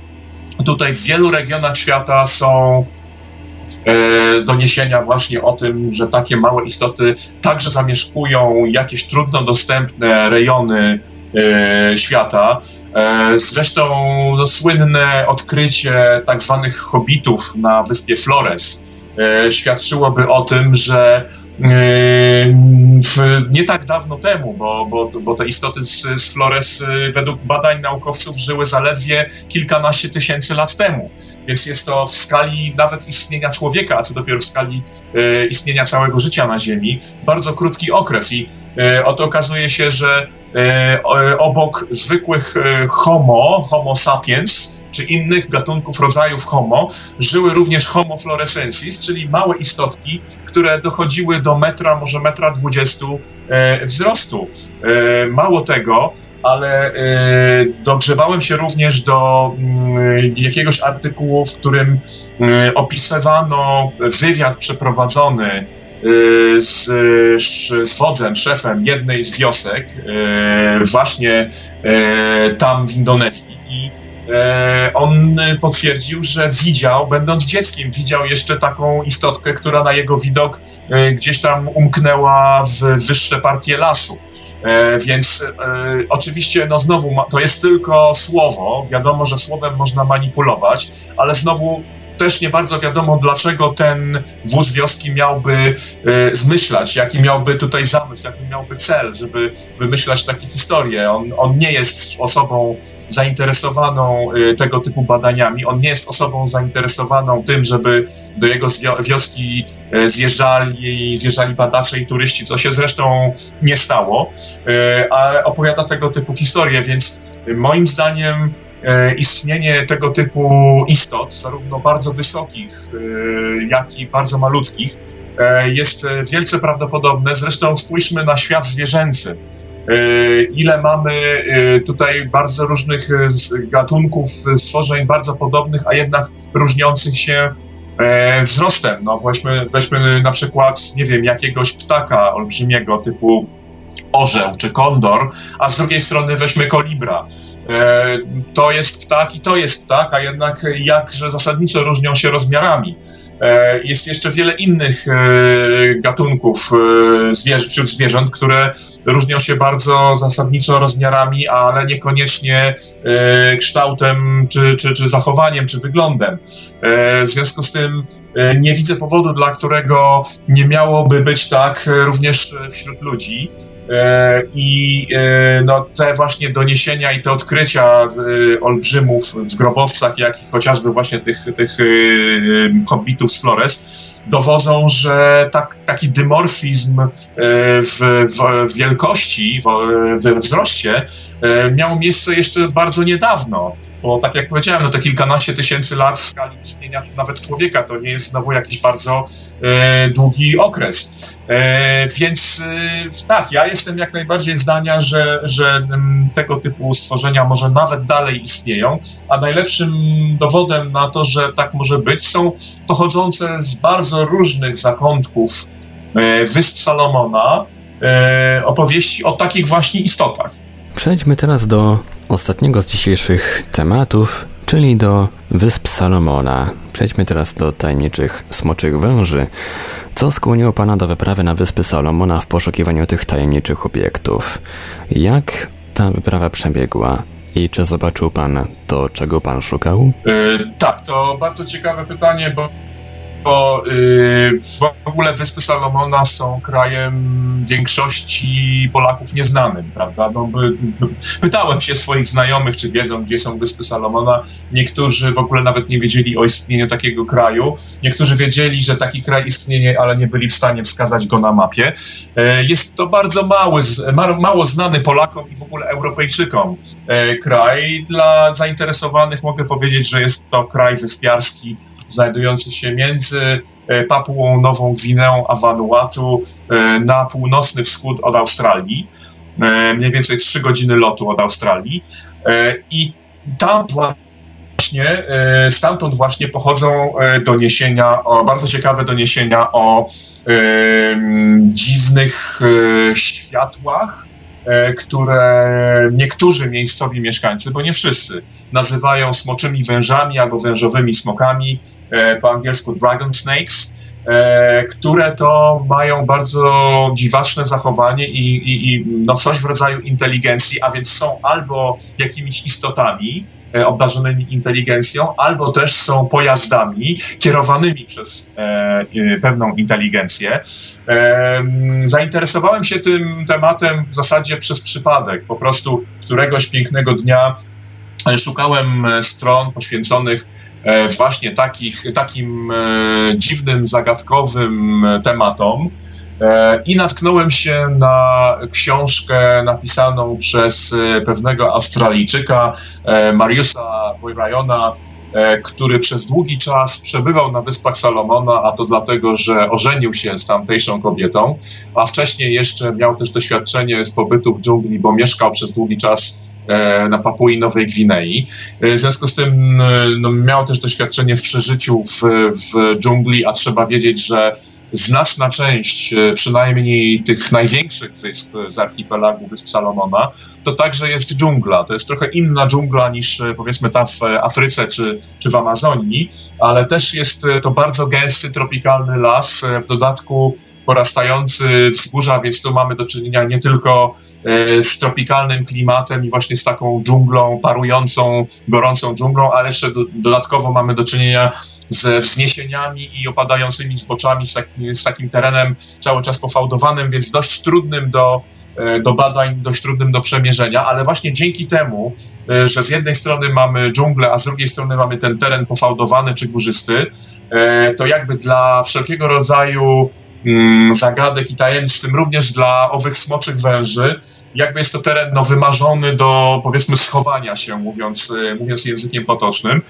Tutaj w wielu regionach świata są doniesienia właśnie o tym, że takie małe istoty także zamieszkują jakieś trudno dostępne rejony świata. Zresztą no, słynne odkrycie tak zwanych hobbitów na wyspie Flores świadczyłoby o tym, że w, nie tak dawno temu, bo, bo, bo te istoty z, z Flores y, według badań naukowców żyły zaledwie kilkanaście tysięcy lat temu. Więc jest to w skali nawet istnienia człowieka, a co dopiero w skali e, istnienia całego życia na Ziemi, bardzo krótki okres. I oto okazuje się, że e, obok zwykłych homo, homo sapiens, czy innych gatunków rodzajów homo, żyły również homo florescensis, czyli małe istotki, które dochodziły do metra, może metra dwudziestu e, wzrostu. E, mało tego, ale e, dogrzewałem się również do mm, jakiegoś artykułu, w którym opisywano wywiad przeprowadzony z, z wodzem, szefem jednej z wiosek, właśnie tam w Indonezji. I on potwierdził, że widział, będąc dzieckiem, widział jeszcze taką istotkę, która na jego widok gdzieś tam umknęła w wyższe partie lasu. Więc oczywiście, no znowu, to jest tylko słowo. Wiadomo, że słowem można manipulować, ale znowu też nie bardzo wiadomo, dlaczego ten wóz wioski miałby y, zmyślać, jaki miałby tutaj zamysł, jaki miałby cel, żeby wymyślać takie historie. On, on nie jest osobą zainteresowaną y, tego typu badaniami, on nie jest osobą zainteresowaną tym, żeby do jego wioski y, zjeżdżali, zjeżdżali badacze i turyści, co się zresztą nie stało, ale opowiada tego typu historie, więc moim zdaniem E, istnienie tego typu istot, zarówno bardzo wysokich, e, jak i bardzo malutkich, e, jest wielce prawdopodobne. Zresztą spójrzmy na świat zwierzęcy. Ile mamy tutaj bardzo różnych gatunków stworzeń, bardzo podobnych, a jednak różniących się wzrostem. No weźmy, weźmy na przykład, nie wiem, jakiegoś ptaka olbrzymiego typu orzeł czy kondor, a z drugiej strony weźmy kolibra. E, to jest ptak i to jest ptak, a jednak jakże zasadniczo różnią się rozmiarami. E, jest jeszcze wiele innych e, gatunków zwierzę, wśród zwierząt, które różnią się bardzo zasadniczo rozmiarami, ale niekoniecznie kształtem, czy, czy, czy zachowaniem, czy wyglądem. W związku z tym nie widzę powodu, dla którego nie miałoby być tak również wśród ludzi. I no, te właśnie doniesienia i te odkrycia olbrzymów w grobowcach, jak i chociażby właśnie tych, tych hobbitów, z Flores dowodzą, że tak, taki dymorfizm e, w, w wielkości, w, w wzroście e, miał miejsce jeszcze bardzo niedawno, bo tak jak powiedziałem, no te kilkanaście tysięcy lat w skali istnienia nawet człowieka to nie jest znowu jakiś bardzo e, długi okres. Więc tak, ja jestem jak najbardziej zdania, że, że m, tego typu stworzenia może nawet dalej istnieją, a najlepszym dowodem na to, że tak może być, są pochodzące z bardzo różnych zakątków e, Wysp Salomona e, opowieści o takich właśnie istotach. Przejdźmy teraz do ostatniego z dzisiejszych tematów, czyli do Wysp Salomona. Przejdźmy teraz do tajemniczych smoczych węży. Co skłoniło Pana do wyprawy na Wyspy Salomona w poszukiwaniu tych tajemniczych obiektów? Jak ta wyprawa przebiegła? I czy zobaczył Pan to, czego Pan szukał? Yy, tak, to bardzo ciekawe pytanie, bo bo y, w ogóle Wyspy Salomona są krajem większości Polaków nieznanym, prawda? No, pytałem się swoich znajomych, czy wiedzą, gdzie są Wyspy Salomona. Niektórzy w ogóle nawet nie wiedzieli o istnieniu takiego kraju. Niektórzy wiedzieli, że taki kraj istnieje, ale nie byli w stanie wskazać go na mapie. E, jest to bardzo mały, mało znany Polakom i w ogóle Europejczykom e, kraj. Dla zainteresowanych mogę powiedzieć, że jest to kraj wyspiarski, znajdujący się między e, Papułą Nową Gwineą a Vanuatu e, na północny wschód od Australii, e, mniej więcej 3 godziny lotu od Australii. I tam właśnie, stamtąd właśnie pochodzą doniesienia, o, bardzo ciekawe doniesienia o dziwnych światłach, które niektórzy miejscowi mieszkańcy, bo nie wszyscy, nazywają smoczymi wężami albo wężowymi smokami, po angielsku dragon snakes E, które to mają bardzo dziwaczne zachowanie i, i, i no coś w rodzaju inteligencji, a więc są albo jakimiś istotami, e, obdarzonymi inteligencją, albo też są pojazdami kierowanymi przez e, pewną inteligencję. E, zainteresowałem się tym tematem w zasadzie przez przypadek. Po prostu któregoś pięknego dnia szukałem stron poświęconych E, właśnie takich, takim e, dziwnym, zagadkowym tematom. E, I natknąłem się na książkę napisaną przez pewnego Australijczyka, Mariusa Boyrajona, który przez długi czas przebywał na Wyspach Salomona, a to dlatego, że ożenił się z tamtejszą kobietą, a wcześniej jeszcze miał też doświadczenie z pobytu w dżungli, bo mieszkał przez długi czas E, na Papui Nowej Gwinei. E, w związku z tym e, no, miał też doświadczenie w przeżyciu w, w dżungli, a trzeba wiedzieć, że znaczna część przynajmniej tych największych wysp z archipelagu Wysp Salomona to także jest dżungla. To jest trochę inna dżungla niż powiedzmy ta w Afryce czy, czy w Amazonii, ale też jest to bardzo gęsty, tropikalny las. W dodatku porastający wzgórza, więc tu mamy do czynienia nie tylko e, z tropikalnym klimatem i właśnie z taką dżunglą, parującą, gorącą dżunglą, ale jeszcze do, dodatkowo mamy do czynienia ze wzniesieniami i opadającymi zboczami, z takim, z takim terenem cały czas pofałdowanym, więc dość trudnym do, e, do badań, dość trudnym do przemierzenia, ale właśnie dzięki temu, e, że z jednej strony mamy dżunglę, a z drugiej strony mamy ten teren pofałdowany czy górzysty, to jakby dla wszelkiego rodzaju zagadek i tajemnic, w tym również dla owych smoczych węży. Jakby jest to teren no, wymarzony do, powiedzmy, schowania się, mówiąc, y, mówiąc językiem potocznym.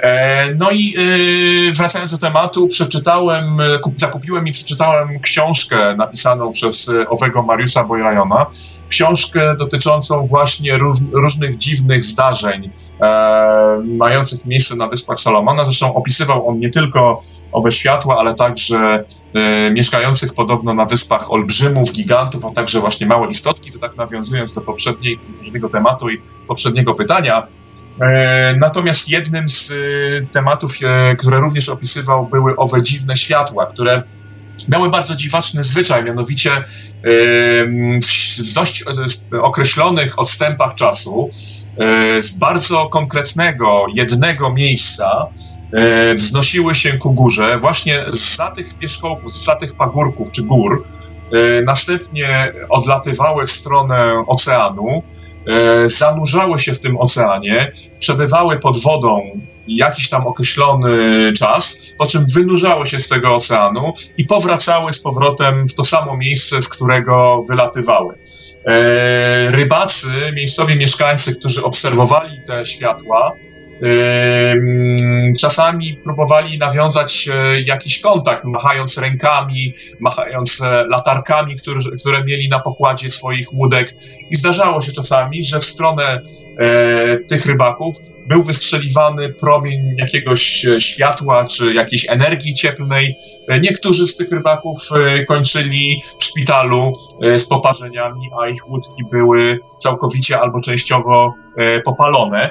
E, no i y, wracając do tematu, przeczytałem, y, zakupiłem i przeczytałem książkę napisaną przez owego Mariusza Bojrajona, książkę dotyczącą właśnie różnych dziwnych zdarzeń e, mających miejsce na Wyspach Salomona. Zresztą opisywał on nie tylko owe światła, ale także e, mieszkających podobno na wyspach olbrzymów, gigantów, a także właśnie małe istotki. To tak nawiązując do poprzedniego tematu i poprzedniego pytania. E, natomiast jednym z e, tematów, e, które również opisywał, były owe dziwne światła, które miały bardzo dziwaczny zwyczaj, mianowicie w dość określonych odstępach czasu z bardzo konkretnego jednego miejsca wznosiły się ku górze właśnie za tych wierzchołków, za tych pagórków czy gór, następnie odlatywały w stronę oceanu, E, zanurzały się w tym oceanie, przebywały pod wodą jakiś tam określony czas, po czym wynurzały się z tego oceanu i powracały z powrotem w to samo miejsce, z którego wylatywały. E, rybacy, miejscowi mieszkańcy, którzy obserwowali te światła, Czasami próbowali nawiązać e, jakiś kontakt, machając rękami, machając e, latarkami, które, mieli na pokładzie swoich łódek. I zdarzało się czasami, że w stronę e, tych rybaków był wystrzeliwany promień jakiegoś światła czy jakiejś energii cieplnej. Niektórzy z tych rybaków kończyli w szpitalu z poparzeniami, a ich łódki były całkowicie albo częściowo popalone,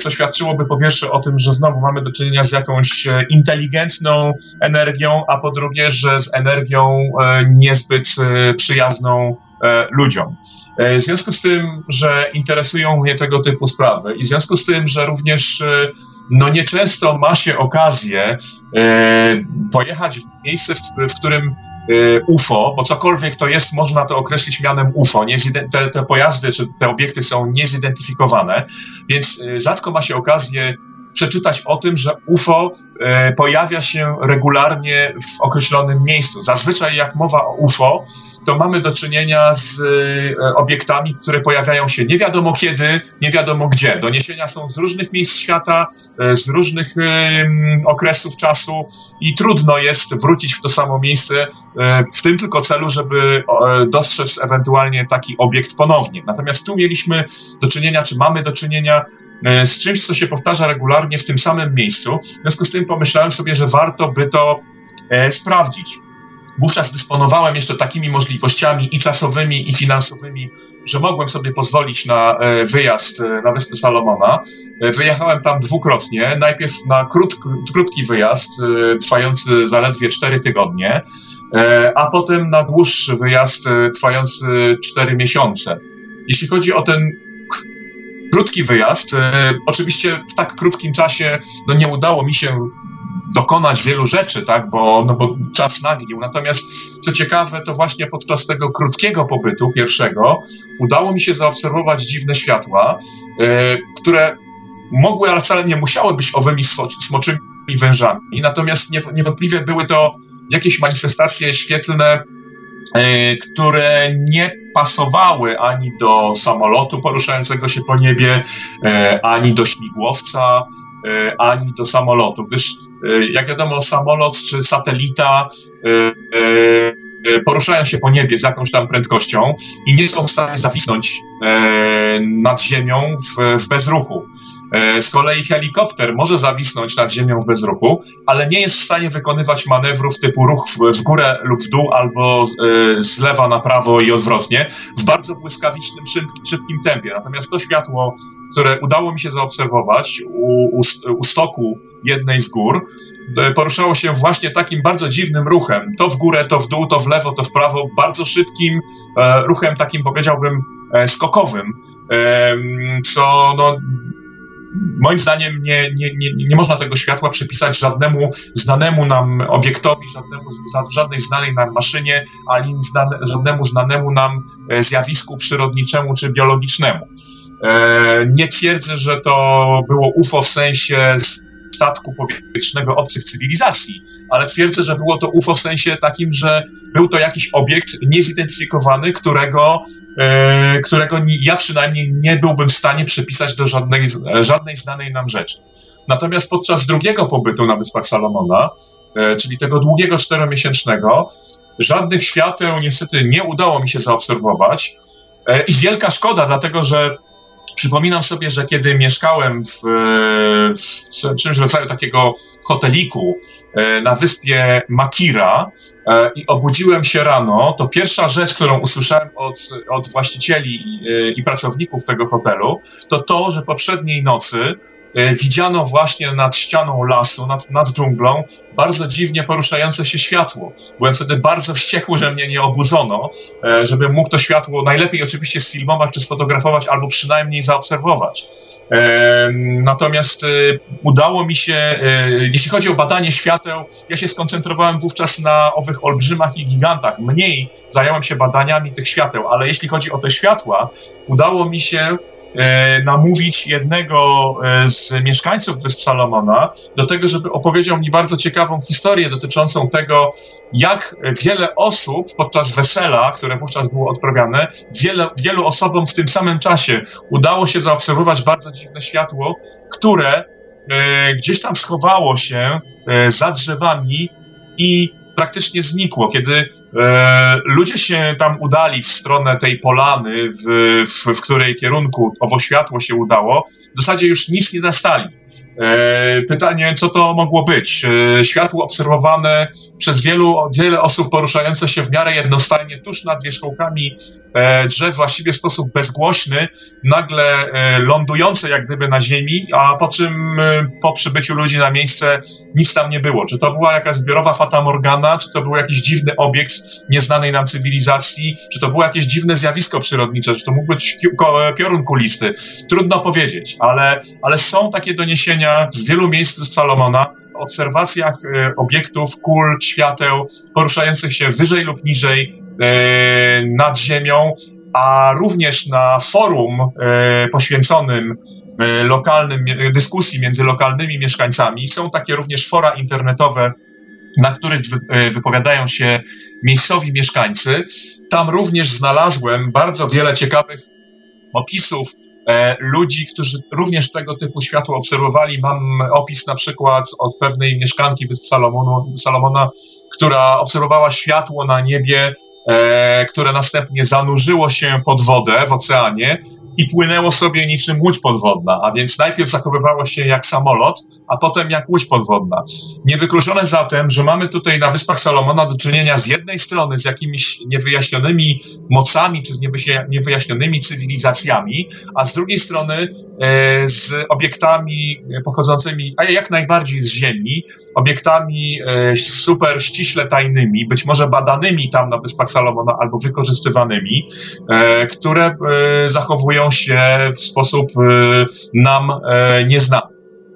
co świadczyło świadczyłoby po pierwsze o tym, że znowu mamy do czynienia z jakąś e, inteligentną energią, a po drugie, że z energią e, niezbyt e, przyjazną ludziom. W związku z tym, że interesują mnie tego typu sprawy i w związku z tym, że również no nieczęsto ma się okazję pojechać w miejsce, w, którym UFO, bo cokolwiek to jest, można to określić mianem UFO. Te, te pojazdy czy te obiekty są niezidentyfikowane, więc rzadko ma się okazję Gracias. Przeczytać o tym, że UFO e, pojawia się regularnie w określonym miejscu. Zazwyczaj jak mowa o UFO, to mamy do czynienia z e, obiektami, które pojawiają się nie wiadomo kiedy, nie wiadomo gdzie. Doniesienia są z różnych miejsc świata, e, z różnych okresów czasu i trudno jest wrócić w to samo miejsce w tym tylko celu, żeby dostrzec ewentualnie taki obiekt ponownie. Natomiast tu mieliśmy do czynienia, czy mamy do czynienia z czymś, co się powtarza regularnie w tym samym miejscu. W związku z tym pomyślałem sobie, że warto by to sprawdzić. Wówczas dysponowałem jeszcze takimi możliwościami i czasowymi, i finansowymi, że mogłem sobie pozwolić na e, wyjazd e, na Wyspy Salomona. E, wyjechałem tam dwukrotnie. Najpierw na krót, krótki wyjazd, trwający zaledwie 4 tygodnie, a potem na dłuższy wyjazd trwający 4 miesiące. Jeśli chodzi o ten krótki wyjazd, oczywiście w tak krótkim czasie no nie udało mi się dokonać wielu rzeczy, tak, bo, no bo czas nagnił. Natomiast co ciekawe, to właśnie podczas tego krótkiego pobytu pierwszego udało mi się zaobserwować dziwne światła, e, które mogły, ale wcale nie musiały być owymi smoczymi wężami. Natomiast niewątpliwie były to jakieś manifestacje świetlne, e, które nie pasowały ani do samolotu poruszającego się po niebie, e, ani do śmigłowca, E, ani do samolotu, gdyż e, jak wiadomo samolot czy satelita e, poruszają się po niebie z jakąś tam prędkością i nie są w stanie zawisnąć nad ziemią w, w bezruchu. Z kolei helikopter może zawisnąć nad ziemią w bezruchu, ale nie jest w stanie wykonywać manewrów typu ruch w, górę lub w dół albo z lewa na prawo i odwrotnie w bardzo błyskawicznym, szybkim tempie. Natomiast to światło które udało mi się zaobserwować u, u, u stoku jednej z gór, e, poruszało się właśnie takim bardzo dziwnym ruchem, to w górę, to w dół, to w lewo, to w prawo, bardzo szybkim e, ruchem, takim powiedziałbym e, skokowym, e, co no, moim zdaniem nie, nie, nie, nie można tego światła przypisać żadnemu znanemu nam obiektowi, żadnemu, żadnej znanej nam maszynie, ani żadnemu znanemu nam e, zjawisku przyrodniczemu czy biologicznemu. E, nie twierdzę, że to było UFO w sensie statku powietrznego obcych cywilizacji, ale twierdzę, że było to UFO w sensie takim, że był to jakiś obiekt niezidentyfikowany, którego, e, którego ja przynajmniej nie byłbym w stanie przypisać do żadnej, żadnej znanej nam rzeczy. Natomiast podczas drugiego pobytu na Wyspach Salomona, e, czyli tego długiego czteromiesięcznego, żadnych świateł niestety nie udało mi się zaobserwować. I wielka szkoda, dlatego że Przypominam sobie, że kiedy mieszkałem w, w czymś w rodzaju takiego hoteliku e, na wyspie Makira i obudziłem się rano, to pierwsza rzecz, którą usłyszałem od, od właścicieli i, e, i pracowników tego hotelu, to to, że poprzedniej nocy widziano właśnie nad ścianą lasu, nad, nad dżunglą, bardzo dziwnie poruszające się światło. Byłem wtedy bardzo wściekły, że mnie nie obudzono, żebym mógł to światło najlepiej oczywiście sfilmować czy sfotografować, albo przynajmniej zaobserwować. Natomiast udało mi się, jeśli chodzi o badanie świateł, ja się skoncentrowałem wówczas na owych olbrzymach i gigantach. Mniej zająłem się badaniami tych świateł, ale jeśli chodzi o te światła, udało mi się E, namówić jednego e, z mieszkańców Wysp Salomona do tego, żeby opowiedział mi bardzo ciekawą historię dotyczącą tego, jak wiele osób podczas wesela, które wówczas było odprawiane, wiele, wielu osobom w tym samym czasie udało się zaobserwować bardzo dziwne światło, które e, gdzieś tam schowało się za drzewami i praktycznie znikło. Kiedy e, ludzie się tam udali w stronę tej polany, w, w, w której kierunku owo światło się udało, w zasadzie już nic nie zastali. E, pytanie, co to mogło być? E, światło obserwowane przez wielu, wiele osób poruszające się w miarę jednostajnie tuż nad wierzchołkami e, drzew, właściwie w sposób bezgłośny, nagle lądujące jak gdyby na ziemi, a po czym po przybyciu ludzi na miejsce nic tam nie było. Czy to była jakaś zbiorowa fata morgana, czy to był jakiś dziwny obiekt nieznanej nam cywilizacji, czy to było jakieś dziwne zjawisko przyrodnicze, czy to mógł być piorun kulisty. Trudno powiedzieć, ale, ale są takie doniesienia, z wielu miejsc Salomona, obserwacjach e, obiektów, kul, świateł poruszających się wyżej lub niżej e, nad Ziemią, a również na forum e, poświęconym lokalnym dyskusji między lokalnymi mieszkańcami. Są takie również fora internetowe, na których wypowiadają się miejscowi mieszkańcy. Tam również znalazłem bardzo wiele ciekawych opisów ludzi, którzy również tego typu światło obserwowali. Mam opis na przykład od pewnej mieszkanki Wysp Salomonu, Salomona, która obserwowała światło na niebie e, które następnie zanurzyło się pod wodę w oceanie i płynęło sobie niczym łódź podwodna, a więc najpierw zachowywało się jak samolot, a potem jak łódź podwodna. Niewykluczone zatem, że mamy tutaj na Wyspach Salomona do czynienia z jednej strony z jakimiś niewyjaśnionymi mocami czy z niewyjaśnionymi cywilizacjami, a z drugiej strony e, z obiektami pochodzącymi, a jak najbardziej z Ziemi, obiektami e, super ściśle tajnymi, być może badanymi tam na Wyspach Salomona albo wykorzystywanymi, e, które zachowują się w sposób nam nieznany.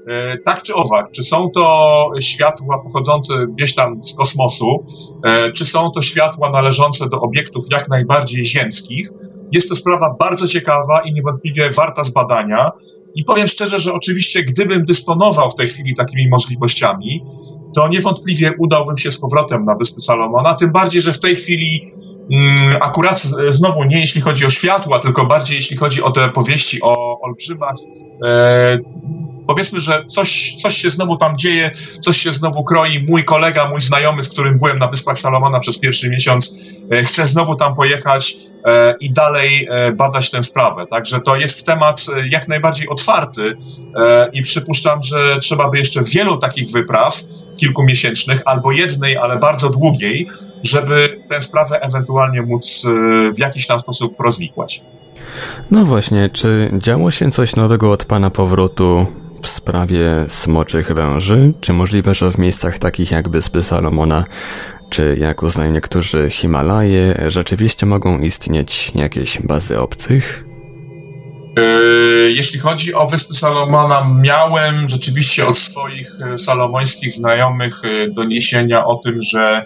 E, tak czy owak, czy są to światła pochodzące gdzieś tam z kosmosu, e, czy są to światła należące do obiektów jak najbardziej ziemskich, jest to sprawa bardzo ciekawa i niewątpliwie warta zbadania. I powiem szczerze, że oczywiście, gdybym dysponował w tej chwili takimi możliwościami, to niewątpliwie udałbym się z powrotem na Wyspy Salomona, tym bardziej, że w tej chwili mm, akurat znowu nie jeśli chodzi o światła, tylko bardziej jeśli chodzi o te powieści o olbrzymach, e, powiedzmy, że coś, coś się znowu tam dzieje, coś się znowu kroi. Mój kolega, mój znajomy, z którym byłem na Wyspach Salomona przez pierwszy miesiąc, e, chce znowu tam pojechać e, i dalej e, badać tę sprawę. Także to jest temat jak najbardziej otwarty i przypuszczam, że trzeba by jeszcze wielu takich wypraw, kilkumiesięcznych, albo jednej, ale bardzo długiej, żeby tę sprawę ewentualnie móc w jakiś tam sposób rozwikłać. No właśnie, czy działo się coś nowego od Pana powrotu w sprawie smoczych węży? Czy możliwe, że w miejscach takich jak Wyspy Salomona, czy jak uznają niektórzy Himalaje, rzeczywiście mogą istnieć jakieś bazy obcych? E, jeśli chodzi o Wyspy Salomona, miałem rzeczywiście od swoich e, salomońskich znajomych e, doniesienia o tym, że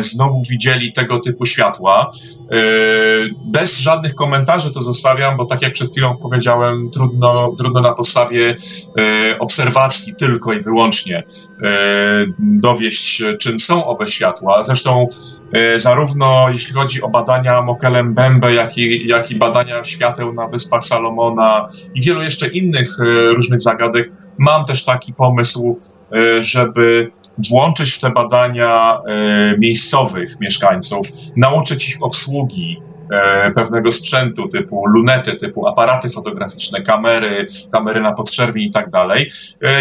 znowu widzieli tego typu światła. Bez żadnych komentarzy to zostawiam, bo tak jak przed chwilą powiedziałem, trudno, trudno na podstawie obserwacji tylko i wyłącznie dowieść, czym są owe światła. Zresztą zarówno jeśli chodzi o badania Mokelem Bembe, jak i, jak i badania świateł na Wyspach Salomona, i wielu jeszcze innych e, różnych zagadek, mam też taki pomysł, e, żeby włączyć w te badania miejscowych mieszkańców, nauczyć ich obsługi pewnego sprzętu typu lunety, typu aparaty fotograficzne, kamery, kamery na podczerwi i tak dalej.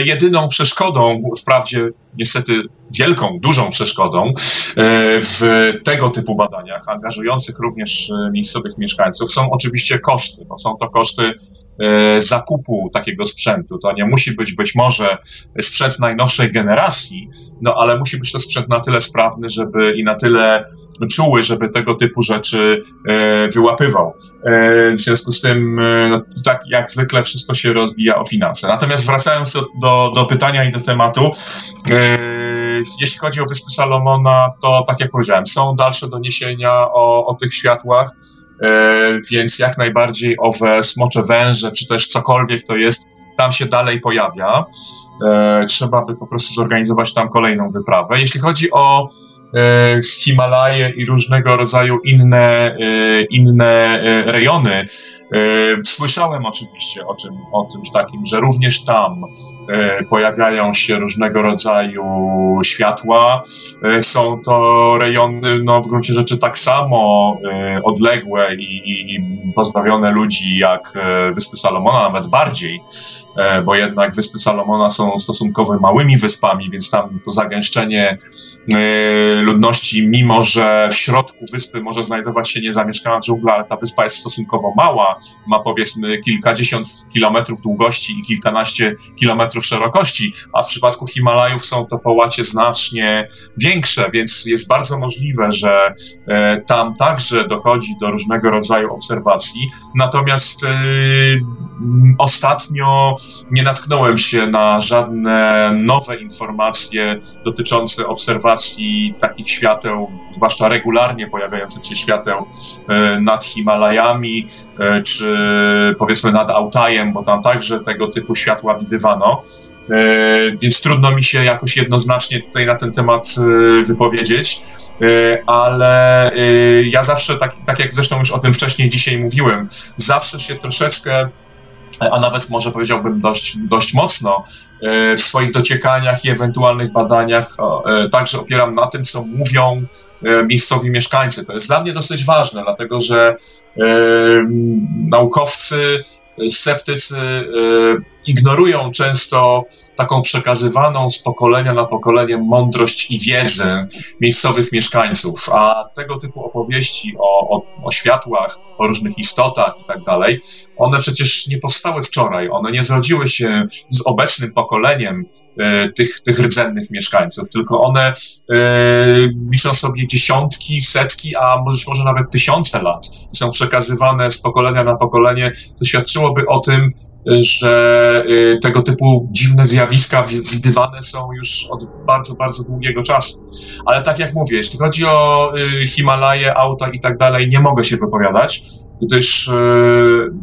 Jedyną przeszkodą, wprawdzie niestety wielką, dużą przeszkodą w tego typu badaniach, angażujących również miejscowych mieszkańców, są oczywiście koszty. No, są to koszty E, zakupu takiego sprzętu. To nie musi być być może sprzęt najnowszej generacji, no ale musi być to sprzęt na tyle sprawny, żeby i na tyle czuły, żeby tego typu rzeczy e, wyłapywał. E, w związku z tym, no, tak jak zwykle, wszystko się rozbija o finanse. Natomiast wracając do, do, do pytania i do tematu, jeśli chodzi o Wyspy Salomona, to tak jak powiedziałem, są dalsze doniesienia o, o tych światłach. E, więc jak najbardziej owe smocze węże, czy też cokolwiek to jest, tam się dalej pojawia. E, trzeba by po prostu zorganizować tam kolejną wyprawę. Jeśli chodzi o Himalaje i różnego rodzaju inne, e, inne e, rejony. Słyszałem oczywiście o, czym, o czymś takim, że również tam pojawiają się różnego rodzaju światła. Są to rejony, no w gruncie rzeczy tak samo odległe i, i, i pozbawione ludzi jak Wyspy Salomona, nawet bardziej, bo jednak Wyspy Salomona są stosunkowo małymi wyspami, więc tam to zagęszczenie ludności, mimo że w środku wyspy może znajdować się niezamieszkana dżungla, ale ta wyspa jest stosunkowo mała, ma powiedzmy kilkadziesiąt kilometrów długości i kilkanaście kilometrów szerokości, a w przypadku Himalajów są to połacie znacznie większe, więc jest bardzo możliwe, że e, tam także dochodzi do różnego rodzaju obserwacji. Natomiast e, ostatnio nie natknąłem się na żadne nowe informacje dotyczące obserwacji świateł, zwłaszcza regularnie pojawiających się świateł e, nad Himalajami, e, czy powiedzmy nad Altajem, bo tam także tego typu światła widywano. E, więc trudno mi się jakoś jednoznacznie tutaj na ten temat wypowiedzieć, ale ja zawsze, tak, tak jak zresztą już o tym wcześniej dzisiaj mówiłem, zawsze się troszeczkę a nawet może powiedziałbym dość, dość mocno, w swoich dociekaniach i ewentualnych badaniach także opieram na tym, co mówią miejscowi mieszkańcy. To jest dla mnie dosyć ważne, dlatego że naukowcy, sceptycy ignorują często taką przekazywaną z pokolenia na pokolenie mądrość i wiedzę miejscowych mieszkańców, a tego typu opowieści o, o, o światłach, o różnych istotach i tak dalej, one przecież nie powstały wczoraj, one nie zrodziły się z obecnym pokoleniem e, tych, tych rdzennych mieszkańców, tylko one e, liczą sobie dziesiątki, setki, a może, może nawet tysiące lat. Są przekazywane z pokolenia na pokolenie, co świadczyłoby o tym, że y, tego typu dziwne zjawiska widywane są już od bardzo, bardzo długiego czasu. Ale tak jak mówię, jeśli chodzi o y, Himalaje, auta i tak dalej, nie mogę się wypowiadać, gdyż y,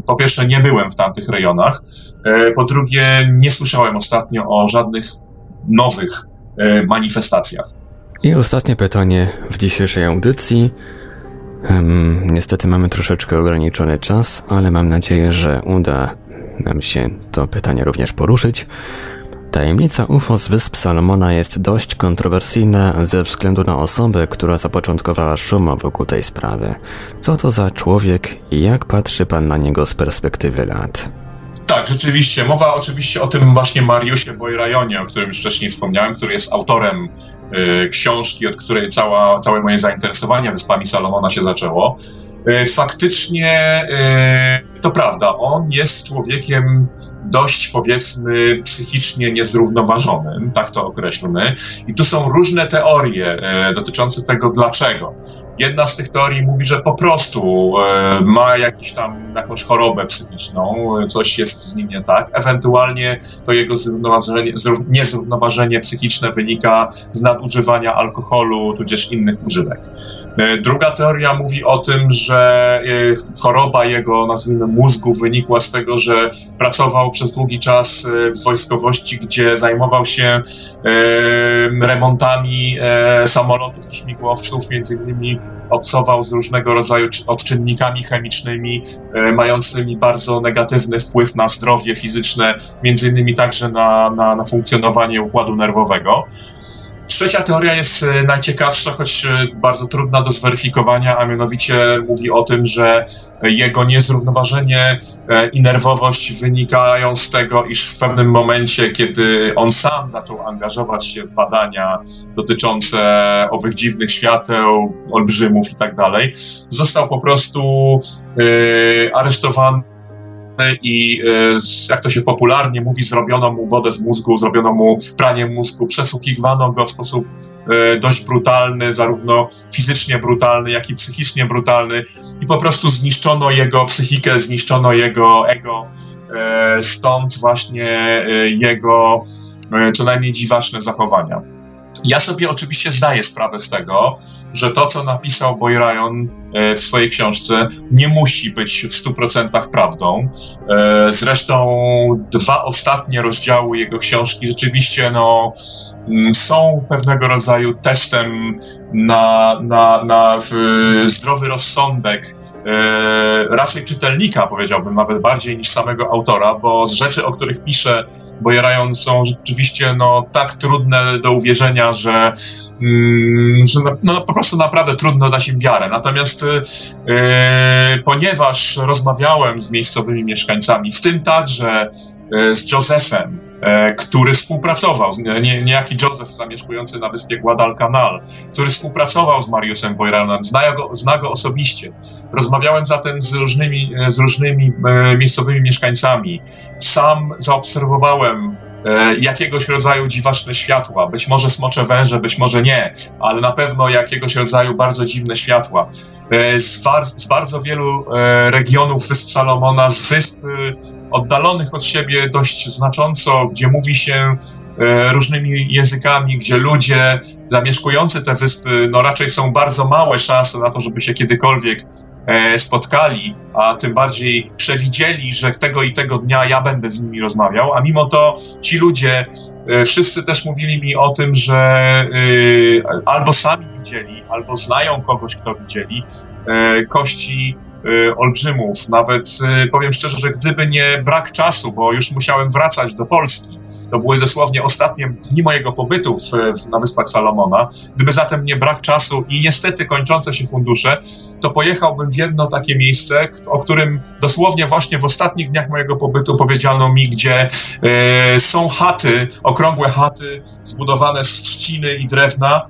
po pierwsze nie byłem w tamtych rejonach, po drugie nie słyszałem ostatnio o żadnych nowych manifestacjach. I ostatnie pytanie w dzisiejszej audycji. Um, niestety mamy troszeczkę ograniczony czas, ale mam nadzieję, że uda nam się to pytanie również poruszyć. Tajemnica UFO z Wysp Salomona jest dość kontrowersyjna ze względu na osobę, która zapoczątkowała szum wokół tej sprawy. Co to za człowiek i jak patrzy pan na niego z perspektywy lat? Tak, rzeczywiście. Mowa oczywiście o tym właśnie Mariusie Bojrajonie, o którym już wcześniej wspomniałem, który jest autorem y, książki, od której cała, całe moje zainteresowanie Wyspami Salomona się zaczęło. Y, faktycznie y, to prawda, on jest człowiekiem dość, powiedzmy, psychicznie niezrównoważonym, tak to określmy. I tu są różne teorie e, dotyczące tego, dlaczego. Jedna z tych teorii mówi, że po prostu e, ma jakiś tam, jakąś chorobę psychiczną, coś jest z nim nie tak. Ewentualnie to jego zrównoważenie, niezrównoważenie psychiczne wynika z nadużywania alkoholu, tudzież innych używek. E, druga teoria mówi o tym, że e, choroba jego, nazwijmy mózgu wynikła z tego, że pracował przez długi czas e, w wojskowości, gdzie zajmował się e, remontami e, samolotów i śmigłowców, między innymi obcował z różnego rodzaju odczynnikami chemicznymi, mającymi bardzo negatywny wpływ na zdrowie fizyczne, między innymi także na, na, na funkcjonowanie układu nerwowego. Trzecia teoria jest e, najciekawsza, choć e, bardzo trudna do zweryfikowania, a mianowicie mówi o tym, że jego niezrównoważenie e, i nerwowość wynikają z tego, iż w pewnym momencie, kiedy on sam zaczął angażować się w badania dotyczące owych dziwnych świateł, olbrzymów i tak dalej, został po prostu aresztowany i e, jak to się popularnie mówi, zrobiono mu wodę z mózgu, zrobiono mu pranie mózgu, przesłuchiwano go w sposób e, dość brutalny, zarówno fizycznie brutalny, jak i psychicznie brutalny i po prostu zniszczono jego psychikę, zniszczono jego ego, e, stąd właśnie jego co najmniej dziwaczne zachowania. Ja sobie oczywiście zdaję sprawę z tego, że to, co napisał Boy Ryan e, w swojej książce, nie musi być w 100% prawdą. E, zresztą dwa ostatnie rozdziały jego książki rzeczywiście no, są pewnego rodzaju testem na, na, na zdrowy rozsądek e, raczej czytelnika, powiedziałbym, nawet bardziej niż samego autora, bo z rzeczy, o których pisze Ryan są rzeczywiście no, tak trudne do uwierzenia, że, mm, że no, po prostu naprawdę trudno dać im wiarę. Natomiast yy, ponieważ rozmawiałem z miejscowymi mieszkańcami, w tym także yy, z Josephem, który współpracował, nie, niejaki Joseph zamieszkujący na wyspie Guadalcanal, który współpracował z Mariusem Boyranem, zna go, zna go osobiście. Rozmawiałem zatem z różnymi, z różnymi miejscowymi mieszkańcami. Sam zaobserwowałem E, jakiegoś rodzaju dziwaczne światła, być może smocze węże, być może nie, ale na pewno jakiegoś rodzaju bardzo dziwne światła. E, z, z bardzo wielu e, regionów Wysp Salomona, z wysp oddalonych od siebie dość znacząco, gdzie mówi się różnymi językami, gdzie ludzie zamieszkujący te wyspy, no raczej są bardzo małe szanse na to, żeby się kiedykolwiek E, spotkali, a tym bardziej przewidzieli, że tego i tego dnia ja będę z nimi rozmawiał, a mimo to ci ludzie e, wszyscy też mówili mi o tym, że e, albo sami widzieli, albo znają kogoś, kto widzieli kości olbrzymów. Nawet powiem szczerze, że gdyby nie brak czasu, bo już musiałem wracać do Polski, to były dosłownie ostatnie dni mojego pobytu w, na Wyspach Salomona. Gdyby zatem nie brak czasu i niestety kończące się fundusze, to pojechałbym w jedno takie miejsce, o którym dosłownie właśnie w ostatnich dniach mojego pobytu powiedziano mi, gdzie e, są chaty, okrągłe chaty zbudowane z trzciny i drewna,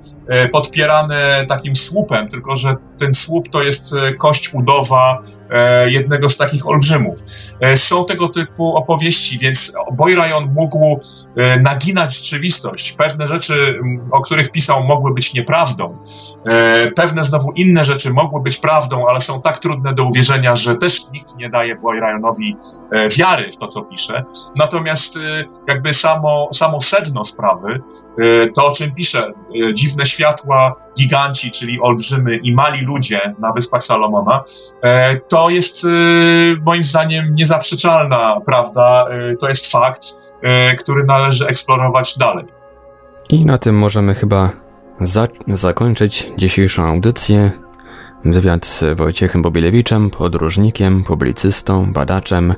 podpierane takim słupem, tylko że ten słup to jest kość udowa e, jednego z takich olbrzymów. E, są tego typu opowieści, więc Boyrajon mógł e, naginać rzeczywistość. Pewne rzeczy, o których pisał, mogły być nieprawdą. Pewne znowu inne rzeczy mogły być prawdą, ale są tak trudne do uwierzenia, że też nikt nie daje Boyrajonowi wiary w to, co pisze. Natomiast jakby samo, samo sedno sprawy, to o czym pisze, dziwne światła, giganci, czyli olbrzymy i mali ludzie na Wyspach Salomona, to jest e, moim zdaniem niezaprzeczalna prawda, e, to jest fakt, który należy eksplorować dalej. I na tym możemy chyba za zakończyć dzisiejszą audycję. Wywiad z Wojciechem Bobilewiczem, podróżnikiem, publicystą, badaczem.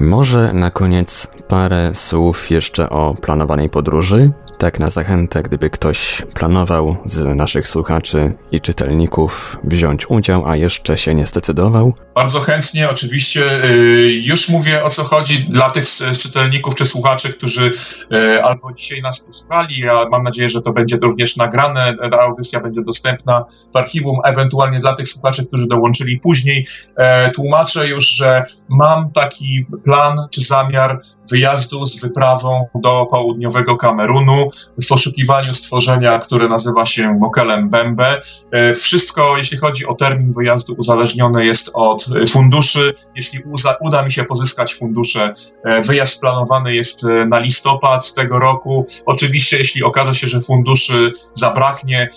Może na koniec parę słów jeszcze o planowanej podróży, tak na zachętę, gdyby ktoś planował z naszych słuchaczy i czytelników wziąć udział, a jeszcze się nie zdecydował. Bardzo chętnie, oczywiście. Y, już mówię o co chodzi dla tych czytelników czy słuchaczy, którzy y, albo dzisiaj nas posłuchali, a mam nadzieję, że to będzie również nagrane, ta audycja będzie dostępna w archiwum, ewentualnie dla tych słuchaczy, którzy dołączyli później. E, tłumaczę już, że mam taki plan czy zamiar wyjazdu z wyprawą do południowego Kamerunu w poszukiwaniu stworzenia, które nazywa się Mokelem Bembe. E, wszystko, jeśli chodzi o termin wyjazdu, uzależnione jest od funduszy. Jeśli uda mi się pozyskać fundusze, e, wyjazd planowany jest e, na listopad tego roku. Oczywiście, jeśli okaże się, że funduszy zabraknie,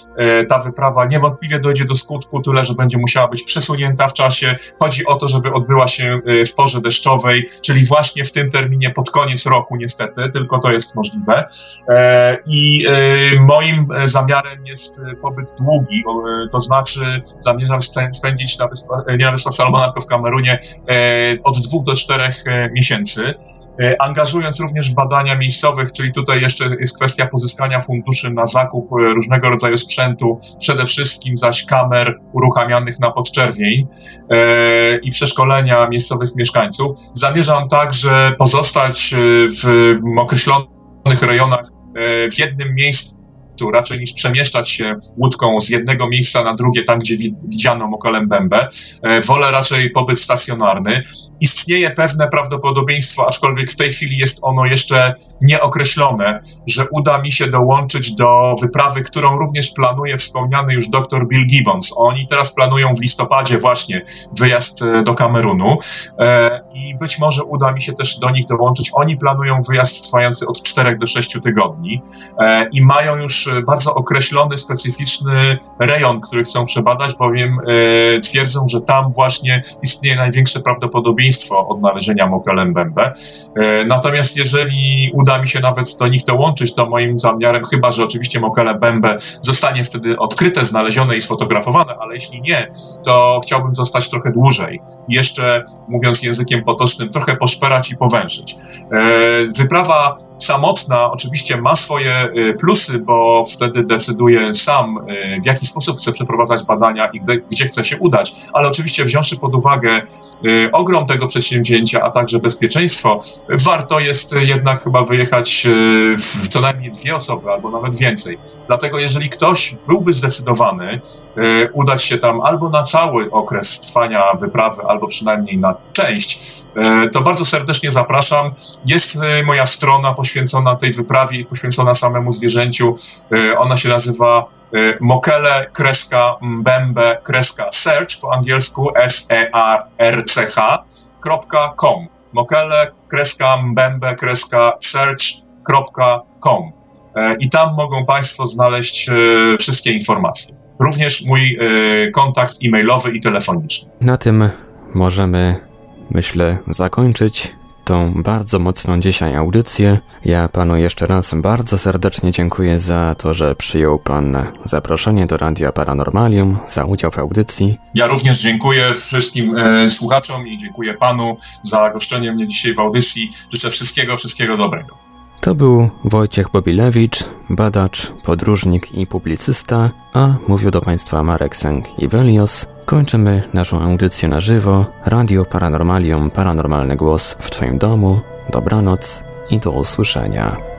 ta wyprawa niewątpliwie dojdzie do skutku, tyle że będzie musiała być przesunięta w czasie. Chodzi o to, żeby odbyła się w porze deszczowej, czyli właśnie w tym terminie pod koniec roku, niestety, tylko to jest możliwe. I e, moim e, zamiarem jest e, pobyt długi, to znaczy zamierzam spędzić na Wyspach, nie na Wyspach Salomona, tylko w Kamerunie od dwóch do czterech miesięcy angażując również w badania miejscowych, czyli tutaj jeszcze jest kwestia pozyskania funduszy na zakup różnego rodzaju sprzętu, przede wszystkim zaś kamer uruchamianych na podczerwień i przeszkolenia miejscowych mieszkańców. Zamierzam także pozostać w określonych rejonach E, w jednym miejscu raczej niż przemieszczać się łódką z jednego miejsca na drugie, tam gdzie widziano Mokolembembę. E, wolę raczej pobyt stacjonarny. Istnieje pewne prawdopodobieństwo, aczkolwiek w tej chwili jest ono jeszcze nieokreślone, że uda mi się dołączyć do wyprawy, którą również planuje wspomniany już dr Bill Gibbons. Oni teraz planują w listopadzie właśnie wyjazd e, do Kamerunu e, i być może uda mi się też do nich dołączyć. Oni planują wyjazd trwający od 4 do 6 tygodni i mają już bardzo określony, specyficzny rejon, który chcą przebadać, bowiem e, twierdzą, że tam właśnie istnieje największe prawdopodobieństwo odnalezienia Mokelembembe. E, natomiast jeżeli uda mi się nawet do nich dołączyć, to moim zamiarem, chyba że oczywiście Mokelembembe zostanie wtedy odkryte, znalezione i sfotografowane, ale jeśli nie, to chciałbym zostać trochę dłużej. Jeszcze, mówiąc językiem potocznym, trochę poszperać i powęszyć. E, wyprawa samotna oczywiście ma swoje e, plusy, bo wtedy decyduje sam, y, w jaki sposób chce przeprowadzać badania i gdzie, gdzie chce się udać. Ale oczywiście wziąwszy pod uwagę y, ogrom tego przedsięwzięcia, a także bezpieczeństwo, warto jest jednak chyba wyjechać y, w co najmniej dwie osoby albo nawet więcej. Dlatego jeżeli ktoś byłby zdecydowany udać się tam albo na cały okres trwania wyprawy, albo przynajmniej na część, to bardzo serdecznie zapraszam. Jest moja strona poświęcona tej wyprawie i poświęcona samemu zwierzęciu E, ona się nazywa e, Mokele kreska mbembe kreska search po angielsku s-e-a-r-c-h.com Mokele kreska mbembe kreska search.com e, i tam mogą Państwo znaleźć wszystkie informacje. Również mój kontakt e-mailowy i telefoniczny. Na tym możemy, myślę, zakończyć tą bardzo mocną dzisiaj audycję. Ja panu jeszcze raz bardzo serdecznie dziękuję za to, że przyjął pan zaproszenie do Radia Paranormalium, za udział w audycji. Ja również dziękuję wszystkim e, słuchaczom i dziękuję panu za goszczenie mnie dzisiaj w audycji. Życzę wszystkiego, wszystkiego dobrego. To był Wojciech Bobilewicz, badacz, podróżnik i publicysta, a mówił do Państwa Marek Sęk-Iwelios. Kończymy naszą audycję na żywo. Radio Paranormalium, paranormalny głos w Twoim domu. Dobranoc i do usłyszenia.